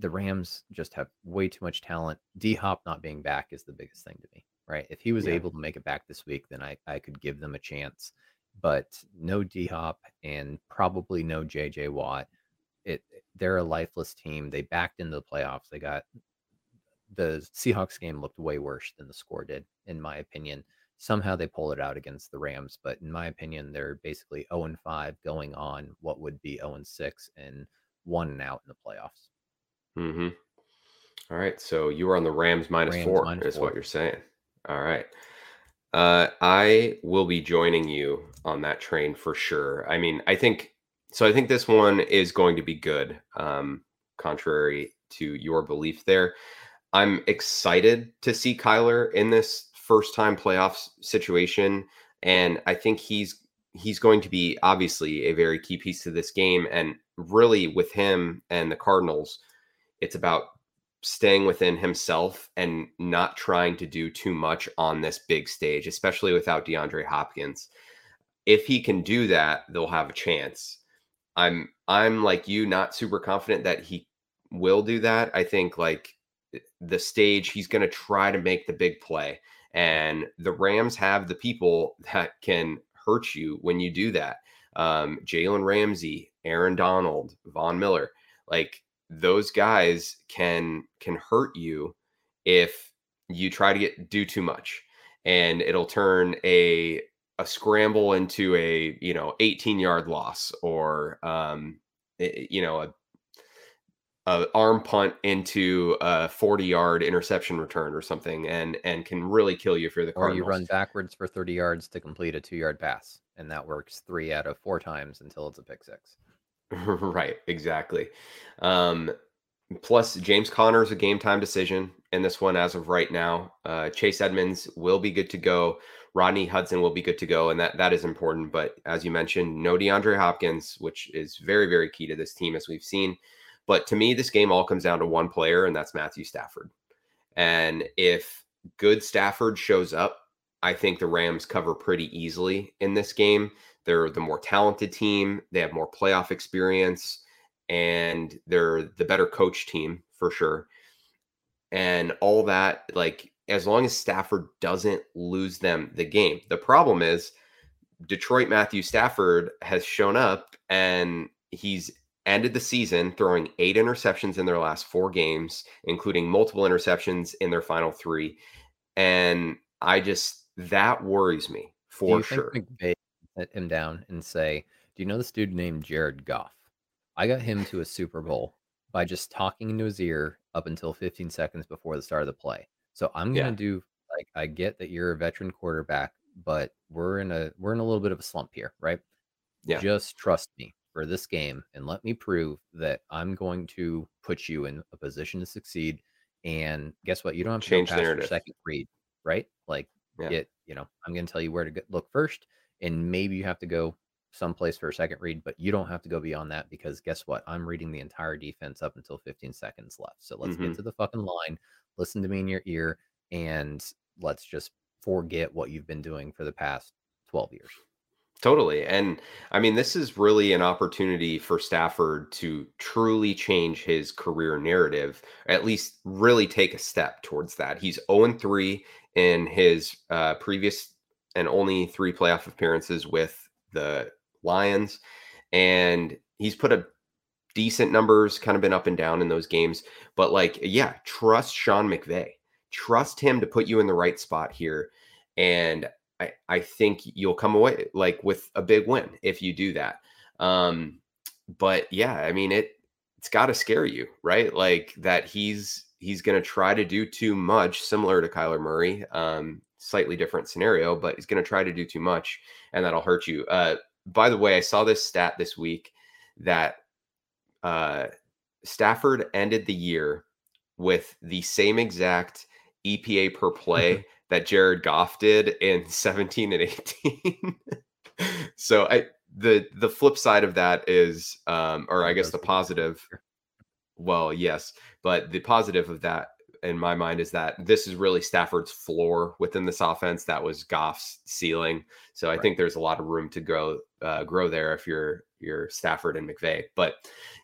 Speaker 2: The Rams just have way too much talent. D Hop not being back is the biggest thing to me, right? If he was
Speaker 1: Yeah.
Speaker 2: able to make it back this week, then I I could give them a chance. But no D Hop and probably no JJ Watt. It they're a lifeless team. They backed into the playoffs. They got the Seahawks game looked way worse than the score did, in my opinion. Somehow they pull it out against the Rams, but in my opinion, they're basically 0 and 5 going on what would be 0 and 6 and one and out in the playoffs.
Speaker 1: Mm-hmm. All right. So you were on the Rams minus
Speaker 2: Rams
Speaker 1: four,
Speaker 2: minus
Speaker 1: is
Speaker 2: four.
Speaker 1: what you're saying. All right. Uh, I will be joining you on that train for sure. I mean, I think so. I think this one is going to be good. Um, contrary to your belief there, I'm excited to see Kyler in this first time playoffs situation, and I think he's he's going to be obviously a very key piece to this game. And really, with him and the Cardinals, it's about staying within himself and not trying to do too much on this big stage, especially without DeAndre Hopkins. If he can do that, they'll have a chance. I'm I'm like you, not super confident that he will do that. I think like the stage, he's going to try to make the big play, and the Rams have the people that can hurt you when you do that. Um, Jalen Ramsey, Aaron Donald, Von Miller, like those guys can can hurt you if you try to get do too much and it'll turn a a scramble into a you know 18 yard loss or um you know a a arm punt into a 40 yard interception return or something and and can really kill you if you're the
Speaker 2: Or you run backwards for 30 yards to complete a two yard pass, and that works three out of four times until it's a pick six.
Speaker 1: Right, exactly. Um, plus, James Conner is a game time decision in this one as of right now. Uh, Chase Edmonds will be good to go. Rodney Hudson will be good to go, and that that is important. But as you mentioned, no DeAndre Hopkins, which is very very key to this team as we've seen. But to me, this game all comes down to one player, and that's Matthew Stafford. And if good Stafford shows up, I think the Rams cover pretty easily in this game. They're the more talented team. They have more playoff experience, and they're the better coach team for sure. And all that, like, as long as Stafford doesn't lose them the game. The problem is Detroit Matthew Stafford has shown up and he's ended the season throwing eight interceptions in their last four games, including multiple interceptions in their final three. And I just, that worries me for sure.
Speaker 2: McVay him down and say, Do you know this dude named Jared Goff? I got him to a Super Bowl by just talking into his ear up until 15 seconds before the start of the play. So I'm gonna yeah. do like I get that you're a veteran quarterback, but we're in a we're in a little bit of a slump here, right? Yeah. Just trust me for this game and let me prove that I'm going to put you in a position to succeed. And guess what? You don't have to change narrative. second read, right? Like yeah. get, you know, I'm going to tell you where to look first, and maybe you have to go someplace for a second read, but you don't have to go beyond that because guess what? I'm reading the entire defense up until 15 seconds left. So let's mm-hmm. get to the fucking line, listen to me in your ear, and let's just forget what you've been doing for the past 12 years.
Speaker 1: Totally. And I mean, this is really an opportunity for Stafford to truly change his career narrative, at least really take a step towards that. He's 0 3 in his uh, previous and only three playoff appearances with the Lions. And he's put a decent numbers, kind of been up and down in those games. But like, yeah, trust Sean McVay. Trust him to put you in the right spot here. And I, I think you'll come away like with a big win if you do that. Um, but yeah, I mean it it's got to scare you, right? Like that he's he's to try to do too much, similar to Kyler Murray. Um, slightly different scenario, but he's going to try to do too much, and that'll hurt you. Uh, by the way, I saw this stat this week that uh, Stafford ended the year with the same exact EPA per play that Jared Goff did in 17 and 18. so I the the flip side of that is um or I guess the positive well, yes, but the positive of that in my mind is that this is really Stafford's floor within this offense. That was Goff's ceiling. So I right. think there's a lot of room to grow uh, grow there if you're you're Stafford and McVay. But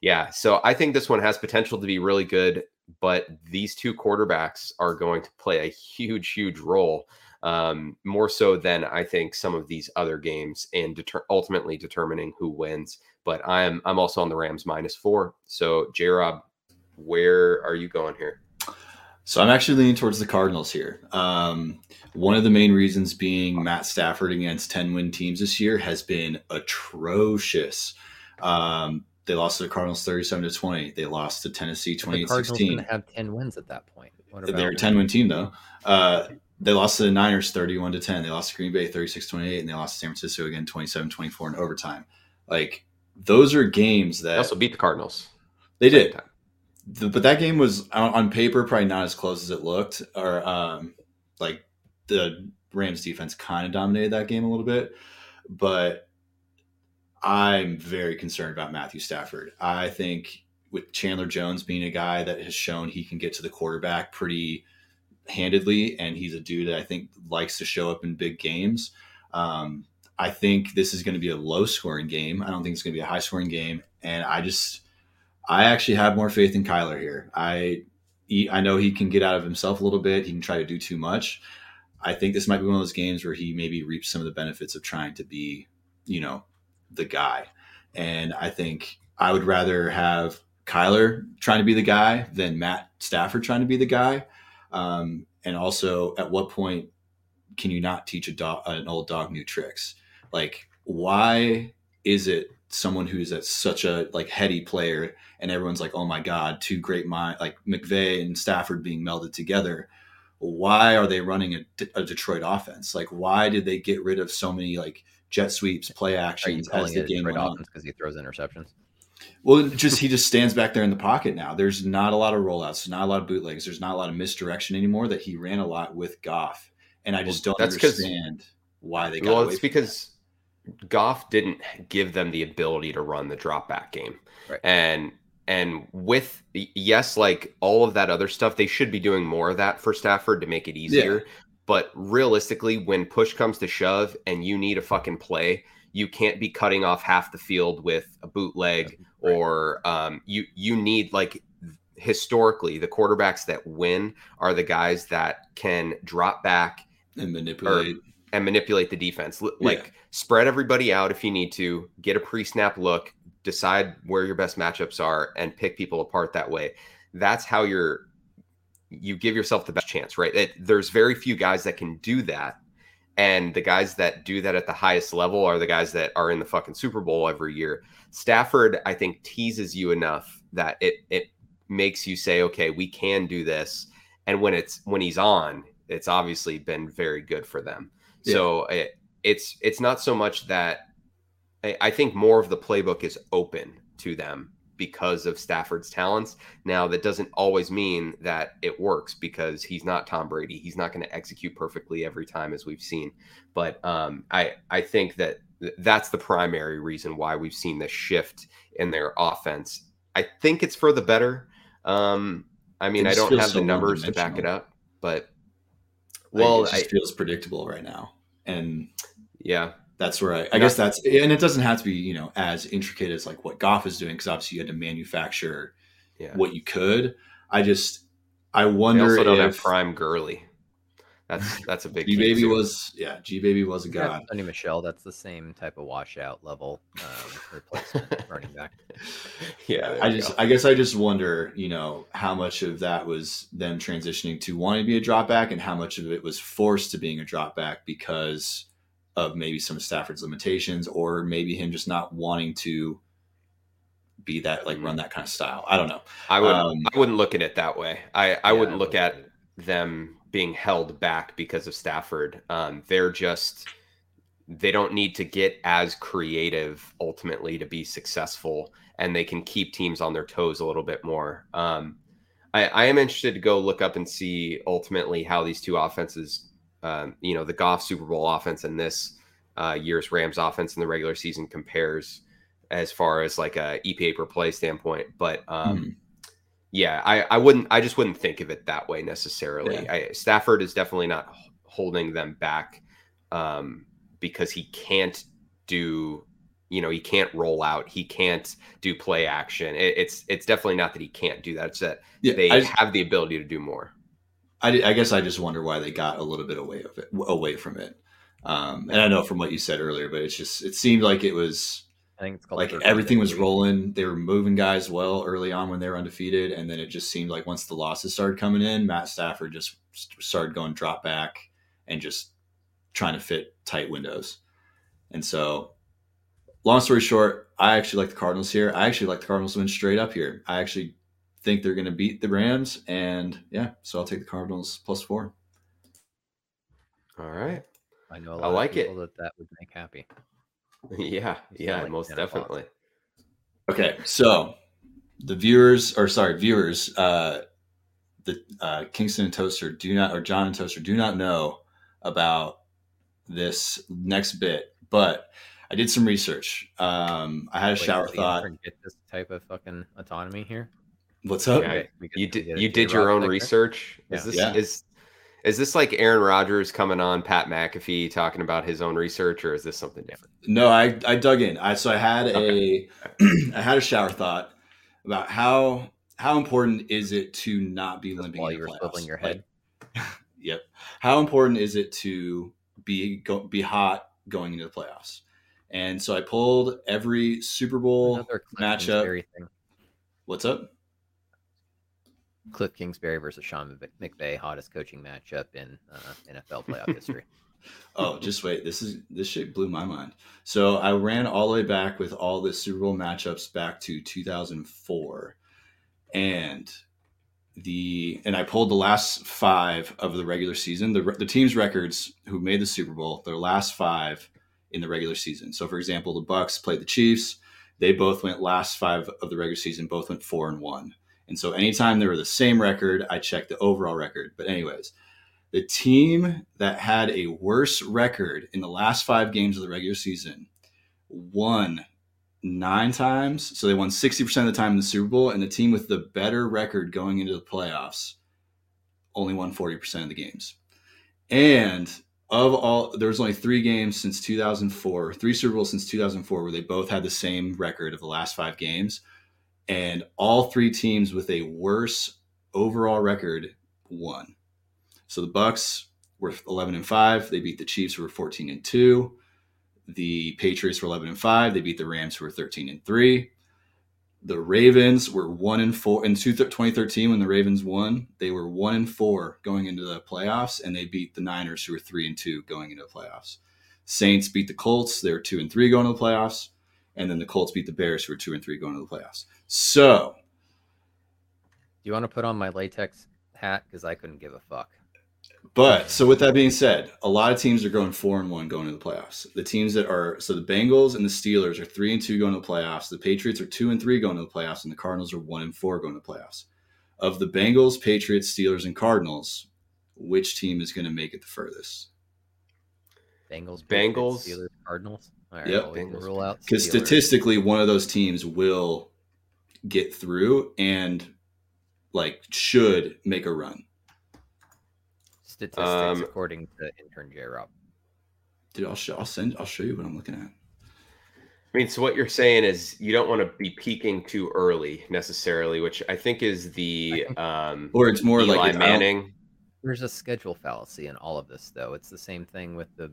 Speaker 1: yeah, so I think this one has potential to be really good but these two quarterbacks are going to play a huge, huge role, um, more so than I think some of these other games in deter- ultimately determining who wins. But I'm I'm also on the Rams minus four. So J Rob, where are you going here?
Speaker 3: So I'm actually leaning towards the Cardinals here. Um, one of the main reasons being Matt Stafford against 10 win teams this year has been atrocious. Um, they lost to the Cardinals 37 to 20. They lost to Tennessee 2016.
Speaker 2: The have 10 wins at that point.
Speaker 3: They're a 10 win team, though. Uh, they lost to the Niners 31 to 10. They lost to Green Bay 36 28, and they lost to San Francisco again 27 24 in overtime. Like, those are games that. They
Speaker 1: also beat the Cardinals.
Speaker 3: They did. The, but that game was on, paper probably not as close as it looked, or um, like the Rams defense kind of dominated that game a little bit. But I'm very concerned about Matthew Stafford. I think with Chandler Jones being a guy that has shown he can get to the quarterback pretty handedly, and he's a dude that I think likes to show up in big games. Um, I think this is going to be a low scoring game. I don't think it's going to be a high scoring game. And I just, I actually have more faith in Kyler here. I, he, I know he can get out of himself a little bit. He can try to do too much. I think this might be one of those games where he maybe reaps some of the benefits of trying to be, you know, the guy. And I think I would rather have Kyler trying to be the guy than Matt Stafford trying to be the guy. Um, and also, at what point can you not teach a dog, an old dog new tricks? Like, why is it someone who's at such a like heady player and everyone's like, oh my god, two great mind like McVay and Stafford being melded together? Why are they running a, a Detroit offense? Like, why did they get rid of so many like jet sweeps, play actions as the game went on.
Speaker 2: Because he throws interceptions.
Speaker 3: Well, just he just stands back there in the pocket now. There's not a lot of rollouts, not a lot of bootlegs. There's not a lot of misdirection anymore. That he ran a lot with Goff, and I just don't
Speaker 1: that's 'cause-
Speaker 3: understand why they got.
Speaker 1: Well, it's because Goff didn't give them the ability to run the drop back game.
Speaker 2: Right.
Speaker 1: And and with yes, like all of that other stuff, they should be doing more of that for Stafford to make it easier. But realistically, when push comes to shove and you need a fucking play, you can't be cutting off half the field with a bootleg
Speaker 2: Right.
Speaker 1: or um, you you need like historically the quarterbacks that win are the guys that can drop back
Speaker 3: and manipulate.
Speaker 1: And manipulate the defense. L-
Speaker 3: Yeah.
Speaker 1: Like spread everybody out if you need to, get a pre-snap look, decide where your best matchups are, and pick people apart that way. That's how you're you give yourself the best chance, right? It, there's very few guys that can do that. And the guys that do that at the highest level are the guys that are in the fucking Super Bowl every year. Stafford, I think, teases you enough that it it makes you say, okay, we can do this. And when it's when he's on, it's obviously been very good for them.
Speaker 3: Yeah.
Speaker 1: So it, it's it's not so much that I, I think more of the playbook is open to them because of Stafford's talents. Now that doesn't always mean that it works because he's not Tom Brady. He's not going to execute perfectly every time as we've seen. But um, I I think that that's the primary reason why we've seen this shift in their offense. I think it's for the better. Um, I mean, I don't have
Speaker 3: so
Speaker 1: the numbers to back it up, but
Speaker 3: well,
Speaker 1: well,
Speaker 3: it
Speaker 1: I,
Speaker 3: feels predictable right now, and
Speaker 1: yeah,
Speaker 3: that's where I, I
Speaker 1: Yeah.
Speaker 3: guess that's and it doesn't have to be you know as intricate as like what Goff is doing because obviously you had to manufacture
Speaker 1: yeah.
Speaker 3: what you could. I just I
Speaker 1: They
Speaker 3: wonder
Speaker 1: also don't have
Speaker 3: if
Speaker 1: prime Gurley. That's that's a big.
Speaker 3: G baby was yeah G baby was a
Speaker 2: Yeah,
Speaker 3: god.
Speaker 2: Sony Michel, that's the same type of washout level um, replacement running back.
Speaker 1: yeah.
Speaker 3: I just
Speaker 1: go.
Speaker 3: I guess I just wonder you know how much of that was them transitioning to wanting to be a drop back and how much of it was forced to being a drop back because of maybe some of Stafford's limitations or maybe him just not wanting to be that like run that kind of style. I don't know.
Speaker 1: I would
Speaker 3: um,
Speaker 1: I wouldn't look at it that way. I I
Speaker 2: Yeah,
Speaker 1: wouldn't
Speaker 2: I
Speaker 1: look
Speaker 2: wouldn't
Speaker 1: at them being held back because of Stafford. Um, they're just they don't need to get as creative ultimately to be successful, and they can keep teams on their toes a little bit more. Um, I, I am interested to go look up and see ultimately how these two offenses, um, you know, the Goff Super Bowl offense and this uh, year's Rams offense in the regular season compares as far as like a EPA per play standpoint. But um,
Speaker 3: Hmm.
Speaker 1: Yeah, I, I wouldn't, I just wouldn't think of it that way necessarily.
Speaker 3: Yeah.
Speaker 1: I, Stafford is definitely not holding them back um, because he can't do, you know, he can't roll out, he can't do play action. It, it's, it's definitely not that he can't do that. It's that
Speaker 3: yeah,
Speaker 1: they
Speaker 3: just-
Speaker 1: have the ability to do more.
Speaker 3: I, I guess I just wonder why they got a little bit away of it, away from it. Um, and I know from what you said earlier, but it's just it seemed like it was
Speaker 2: I think it's called
Speaker 3: like everything was rolling. They were moving guys well early on when they were undefeated, and then it just seemed like once the losses started coming in, Matt Stafford just started going drop back and just trying to fit tight windows. And so, long story short, I actually like the Cardinals here. I actually like the Cardinals to win straight up here. I actually think they're going to beat the Rams, and yeah, so I'll take the Cardinals plus four.
Speaker 1: All right.
Speaker 2: I know a
Speaker 1: I
Speaker 2: lot
Speaker 1: like
Speaker 2: of
Speaker 1: it.
Speaker 2: that that would make happy.
Speaker 1: Yeah. Yeah.
Speaker 2: like
Speaker 1: most
Speaker 2: Santa Claus.
Speaker 1: definitely.
Speaker 3: Okay, so the viewers, or sorry, viewers, uh, the uh, Kingston and Toaster do not, or John and Toaster do not know about this next bit, but I did some research. Um, I had a
Speaker 2: Wait,
Speaker 3: shower
Speaker 2: does the
Speaker 3: thought.
Speaker 2: intern Get this type of fucking autonomy here.
Speaker 3: What's up?
Speaker 1: Yeah,
Speaker 2: Okay, we get-
Speaker 1: You did, you did your own
Speaker 2: like
Speaker 1: research. Is
Speaker 2: Yeah.
Speaker 1: this,
Speaker 3: Yeah.
Speaker 1: is, is this like Aaron Rodgers coming on Pat McAfee talking about his own research or is this something different?
Speaker 3: No, I, I dug in. I so I had a I had a shower thought about how how important is it to not be limping
Speaker 2: while you
Speaker 3: the
Speaker 2: were
Speaker 3: playoffs?
Speaker 2: swiveling your
Speaker 3: Like,
Speaker 2: head.
Speaker 3: Yep. How important is it to be go, be hot going into the playoffs? And so I pulled every Super Bowl matchup. What's up?
Speaker 2: Cliff Kingsbury versus Sean McVay, hottest coaching matchup in uh, NFL playoff history.
Speaker 3: Oh, just wait. This is this shit blew my mind. So I ran all the way back with all the Super Bowl matchups back to 2004, and the and I pulled the last five of the regular season. The the teams' records who made the Super Bowl, their last five in the regular season. So, for example, the Bucks played the Chiefs. They both went last five of the regular season, both went four and one. And so anytime they were the same record, I checked the overall record. But anyways, the team that had a worse record in the last five games of the regular season won nine times. So they won 60% of the time in the Super Bowl. And the team with the better record going into the playoffs only won 40% of the games. And of all, there was only three games since 2004, three Super Bowls since 2004, where they both had the same record of the last five games. And all three teams with a worse overall record won. So the Bucks were 11 and 5. They beat the Chiefs, who were 14 and 2. The Patriots were 11 and 5. They beat the Rams, who were 13 and 3. The Ravens were 1 and 4 in 2013 when the Ravens won. They were 1 and 4 going into the playoffs and they beat the Niners who were 3 and 2 going into the playoffs. Saints beat the Colts, they were 2 and 3 going to the playoffs, and then the Colts beat the Bears who were 2 and 3 going to the playoffs. So,
Speaker 2: do you want to put on my latex hat cuz I couldn't give a fuck.
Speaker 3: But so with that being said, a lot of teams are going four and one going to the playoffs. The teams that are so the Bengals and the Steelers are three and two going to the playoffs. The Patriots are two and three going to the playoffs, and the Cardinals are one and four going to the playoffs. Of the Bengals, Patriots, Steelers, and Cardinals, which team is going to make it the furthest?
Speaker 2: Bengals,
Speaker 1: Bengals,
Speaker 2: Steelers, Cardinals.
Speaker 3: All right, yep.
Speaker 2: Bengals. Rule out
Speaker 3: because statistically, one of those teams will get through and like should make a run
Speaker 2: statistics um, according to intern J Rob.
Speaker 3: Dude, I'll show. I'll send. I'll show you what I'm looking at.
Speaker 1: I mean, so what you're saying is you don't want to be peaking too early necessarily, which I think is the think, um,
Speaker 3: or it's more Eli like
Speaker 1: Manning.
Speaker 2: There's a schedule fallacy in all of this, though. It's the same thing with the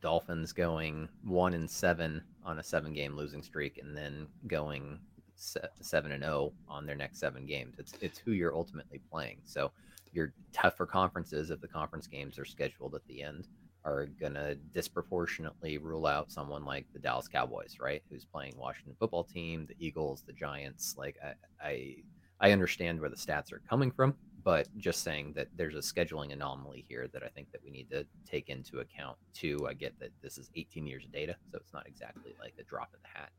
Speaker 2: Dolphins going one and seven on a seven game losing streak, and then going seven and zero oh on their next seven games. It's it's who you're ultimately playing. So your tougher conferences, if the conference games are scheduled at the end, are going to disproportionately rule out someone like the Dallas Cowboys, right? Who's playing Washington football team, the Eagles, the Giants. Like I, I, I understand where the stats are coming from, but just saying that there's a scheduling anomaly here that I think that we need to take into account too. I get that this is 18 years of data, so it's not exactly like a drop in the hat.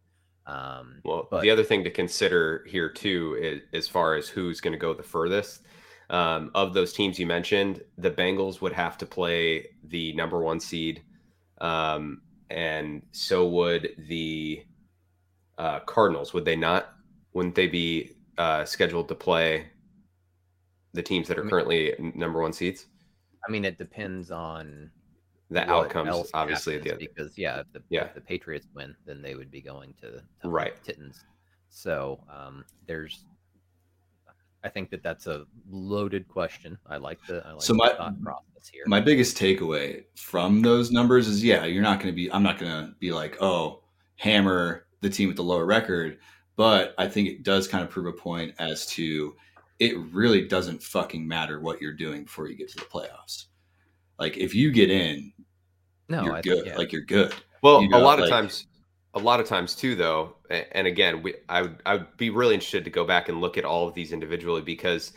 Speaker 2: Um,
Speaker 1: well, but, the other thing to consider here too is as far as who's going to go the furthest um, of those teams you mentioned, the Bengals would have to play the number one seed, um, and so would the uh, Cardinals. Would they not? Wouldn't they be uh, scheduled to play the teams that are I mean, currently number one seeds?
Speaker 2: I mean, it depends on
Speaker 1: the outcomes, obviously.
Speaker 2: The because yeah, if the, yeah. If the Patriots win, then they would be going to, to
Speaker 1: right
Speaker 2: Titans. So um, there's I think that that's a loaded question. I like the, I like
Speaker 3: so my, thought process here. My biggest takeaway from those numbers is yeah, you're not going to be. I'm not going to be like, oh, hammer the team with the lower record, but I think it does kind of prove a point as to it really doesn't fucking matter what you're doing before you get to the playoffs. Like if you get in, no, you're I good. Think, yeah. Like you're good.
Speaker 1: Well,
Speaker 3: you
Speaker 1: know, a lot of times a lot of times too though and again we I would, I would be really interested to go back and look at all of these individually because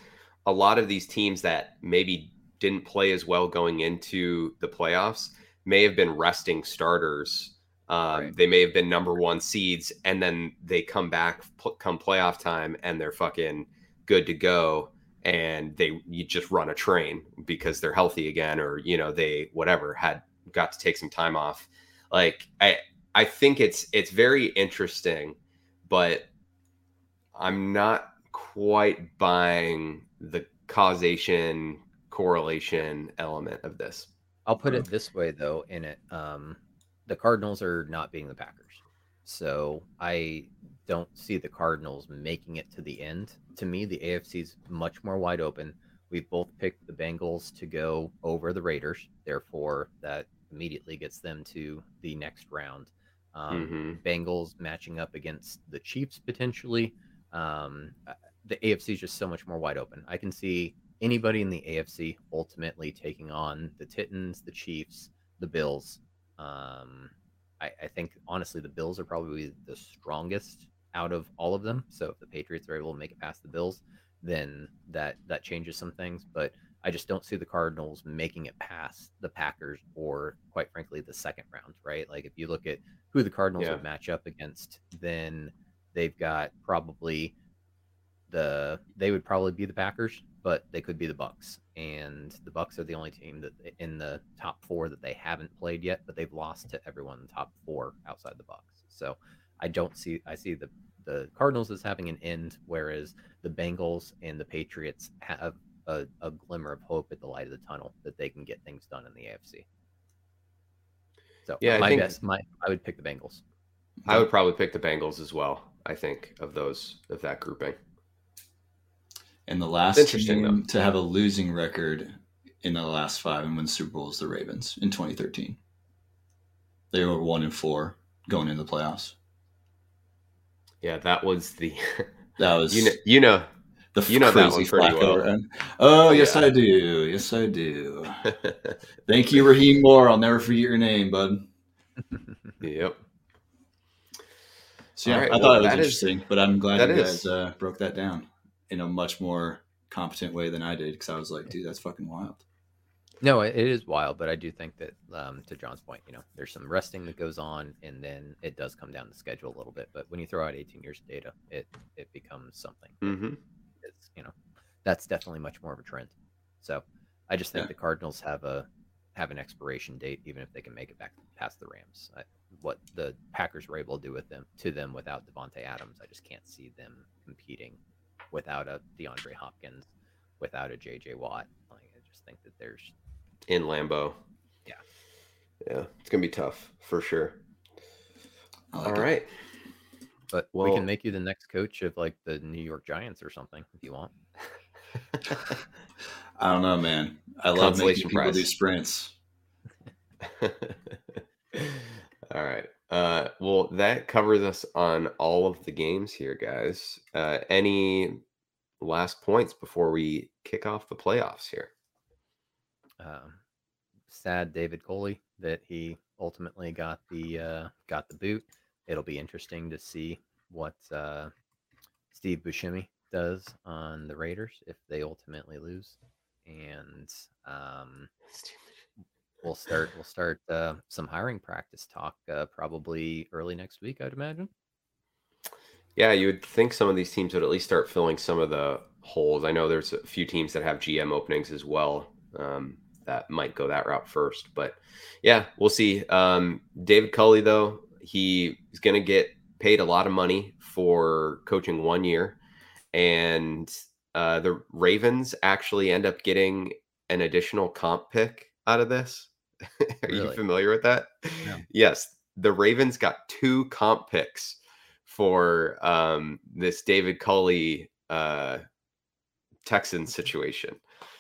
Speaker 1: a lot of these teams that maybe didn't play as well going into the playoffs may have been resting starters um, right. they may have been number one seeds and then they come back come playoff time and they're fucking good to go and they you just run a train because they're healthy again or you know they whatever had got to take some time off like i I think it's it's very interesting, but I'm not quite buying the causation correlation element of this.
Speaker 2: I'll put it this way though, in it um the Cardinals are not being the Packers. So I don't see the Cardinals making it to the end. To me, the AFC is much more wide open. We've both picked the Bengals to go over the Raiders. Therefore, that immediately gets them to the next round. Um, mm-hmm. Bengals matching up against the Chiefs potentially. Um, uh, the AFC is just so much more wide open. I can see anybody in the AFC ultimately taking on the Titans, the Chiefs, the Bills. Um, I, I, think honestly the Bills are probably the strongest out of all of them. So if the Patriots are able to make it past the Bills, then that that changes some things. But I just don't see the Cardinals making it past the Packers or, quite frankly, the second round, right? Like if you look at who the Cardinals yeah. would match up against, then they've got probably the they would probably be the Packers, but they could be the Bucks. And the Bucks are the only team that in the top four that they haven't played yet, but they've lost to everyone in the top four outside the Bucks. So I don't see I see the the Cardinals as having an end, whereas the Bengals and the Patriots have a, a glimmer of hope at the light of the tunnel that they can get things done in the AFC. So yeah, my I think, best, my I would pick the Bengals.
Speaker 1: I would probably pick the Bengals as well. I think of those of that grouping.
Speaker 3: And the last team though. to have a losing record in the last five and win Super Bowl is the Ravens in 2013. They were one and four going into the playoffs.
Speaker 1: Yeah, that was the.
Speaker 3: That was
Speaker 1: you know you know the you know that one pretty well.
Speaker 3: Oh yes, yeah. I do. Yes, I do. Thank you, Rahim Moore. I'll never forget your name, bud.
Speaker 1: yep.
Speaker 3: So yeah, right, I well, thought it was interesting, is, but I'm glad you guys uh, broke that down in a much more competent way than I did because I was like, dude, that's fucking wild.
Speaker 2: No, it is wild, but I do think that, um, to John's point, you know, there's some resting that goes on, and then it does come down the schedule a little bit. But when you throw out 18 years of data, it it becomes something.
Speaker 1: Mm-hmm.
Speaker 2: It's you know, that's definitely much more of a trend. So I just think yeah. the Cardinals have a have an expiration date, even if they can make it back past the Rams. I, what the Packers were able to do with them to them without Davante Adams, I just can't see them competing without a DeAndre Hopkins, without a JJ Watt. Like just think that there's
Speaker 1: in Lambeau.
Speaker 2: Yeah.
Speaker 1: Yeah, it's gonna be tough for sure. Like All it. right.
Speaker 2: But well, we can make you the next coach of like the New York Giants or something if you want.
Speaker 3: I don't know, man. I love making people prize. do sprints.
Speaker 1: all right. Uh, well, that covers us on all of the games here, guys. Uh, any last points before we kick off the playoffs here?
Speaker 2: Um, sad David Culley that he ultimately got the uh, got the boot. It'll be interesting to see what uh, Steve Buscemi does on the Raiders if they ultimately lose, and um, we'll start we'll start uh, some hiring practice talk uh, probably early next week, I'd imagine.
Speaker 1: Yeah, you would think some of these teams would at least start filling some of the holes. I know there's a few teams that have GM openings as well. Um, that might go that route first. But yeah, we'll see. Um, David Culley, though, he is going to get paid a lot of money for coaching one year. And uh, the Ravens actually end up getting an additional comp pick out of this. Are really? you familiar with that? Yeah. Yes. The Ravens got two comp picks for um, this David Culley uh, Texan situation.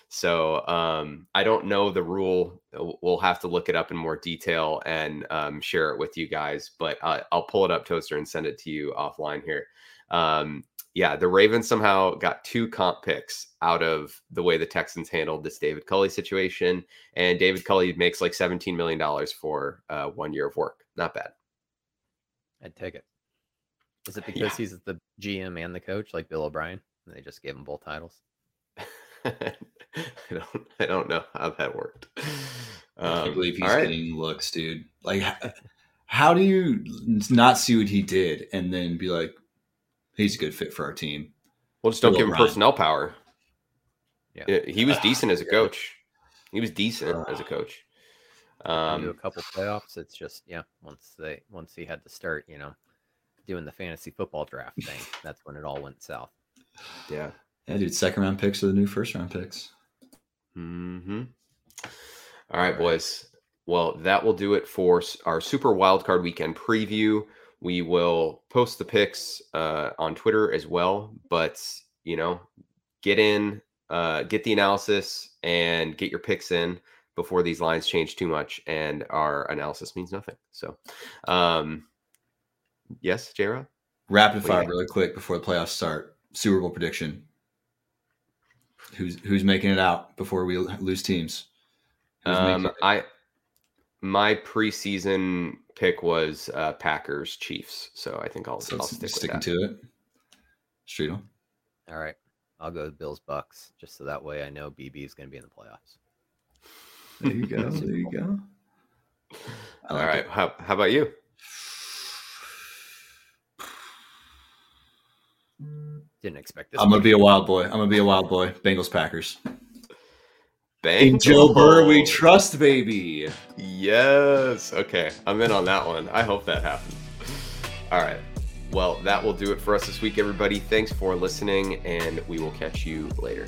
Speaker 1: So um, I don't know the rule. We'll have to look it up in more detail and um, share it with you guys. But uh, I'll pull it up, Toaster, and send it to you offline here. Um, yeah, the Ravens somehow got two comp picks out of the way the Texans handled this David Culley situation. And David Culley makes like $17 million for uh, one year of work. Not bad.
Speaker 2: I'd take it. Is it because yeah. he's the GM and the coach, like Bill O'Brien? And they just gave him both titles?
Speaker 1: I don't I don't know how that worked.
Speaker 3: Um, I believe he's right. getting looks, dude. Like, how do you not see what he did and then be like, he's a good fit for our team?
Speaker 1: Well, just don't give him Ryan. personnel power. Yeah, he was decent as a coach. He was decent uh, as a coach.
Speaker 2: Um, do a couple playoffs. It's just yeah. Once they once he had to start, you know, doing the fantasy football draft thing, that's when it all went south.
Speaker 1: Yeah.
Speaker 3: Yeah, dude, second round picks are the new first round picks.
Speaker 1: Hmm. All right, boys. Well, that will do it for our Super Wildcard Weekend preview. We will post the picks uh, on Twitter as well. But you know, get in, uh, get the analysis, and get your picks in before these lines change too much, and our analysis means nothing. So, um, yes, J-Rod?
Speaker 3: Rapid fire, really quick before the playoffs start. Super Bowl prediction. Who's who's making it out before we lose teams?
Speaker 1: um, I my preseason pick was uh, Packers Chiefs, so I think I'll, so I'll stick
Speaker 3: sticking to it. Streetel.
Speaker 2: All right, I'll go Bills Bucks just so that way I know BB is going to be in the playoffs.
Speaker 3: There you go. there you go.
Speaker 1: Like All right. How, how about you?
Speaker 2: Didn't expect this.
Speaker 3: I'm gonna be a wild boy. I'm gonna be a wild boy. Bengals Packers.
Speaker 1: Bang.
Speaker 3: In Joe Burrow, we trust, baby.
Speaker 1: Yes. Okay. I'm in on that one. I hope that happens. All right. Well, that will do it for us this week, everybody. Thanks for listening, and we will catch you later.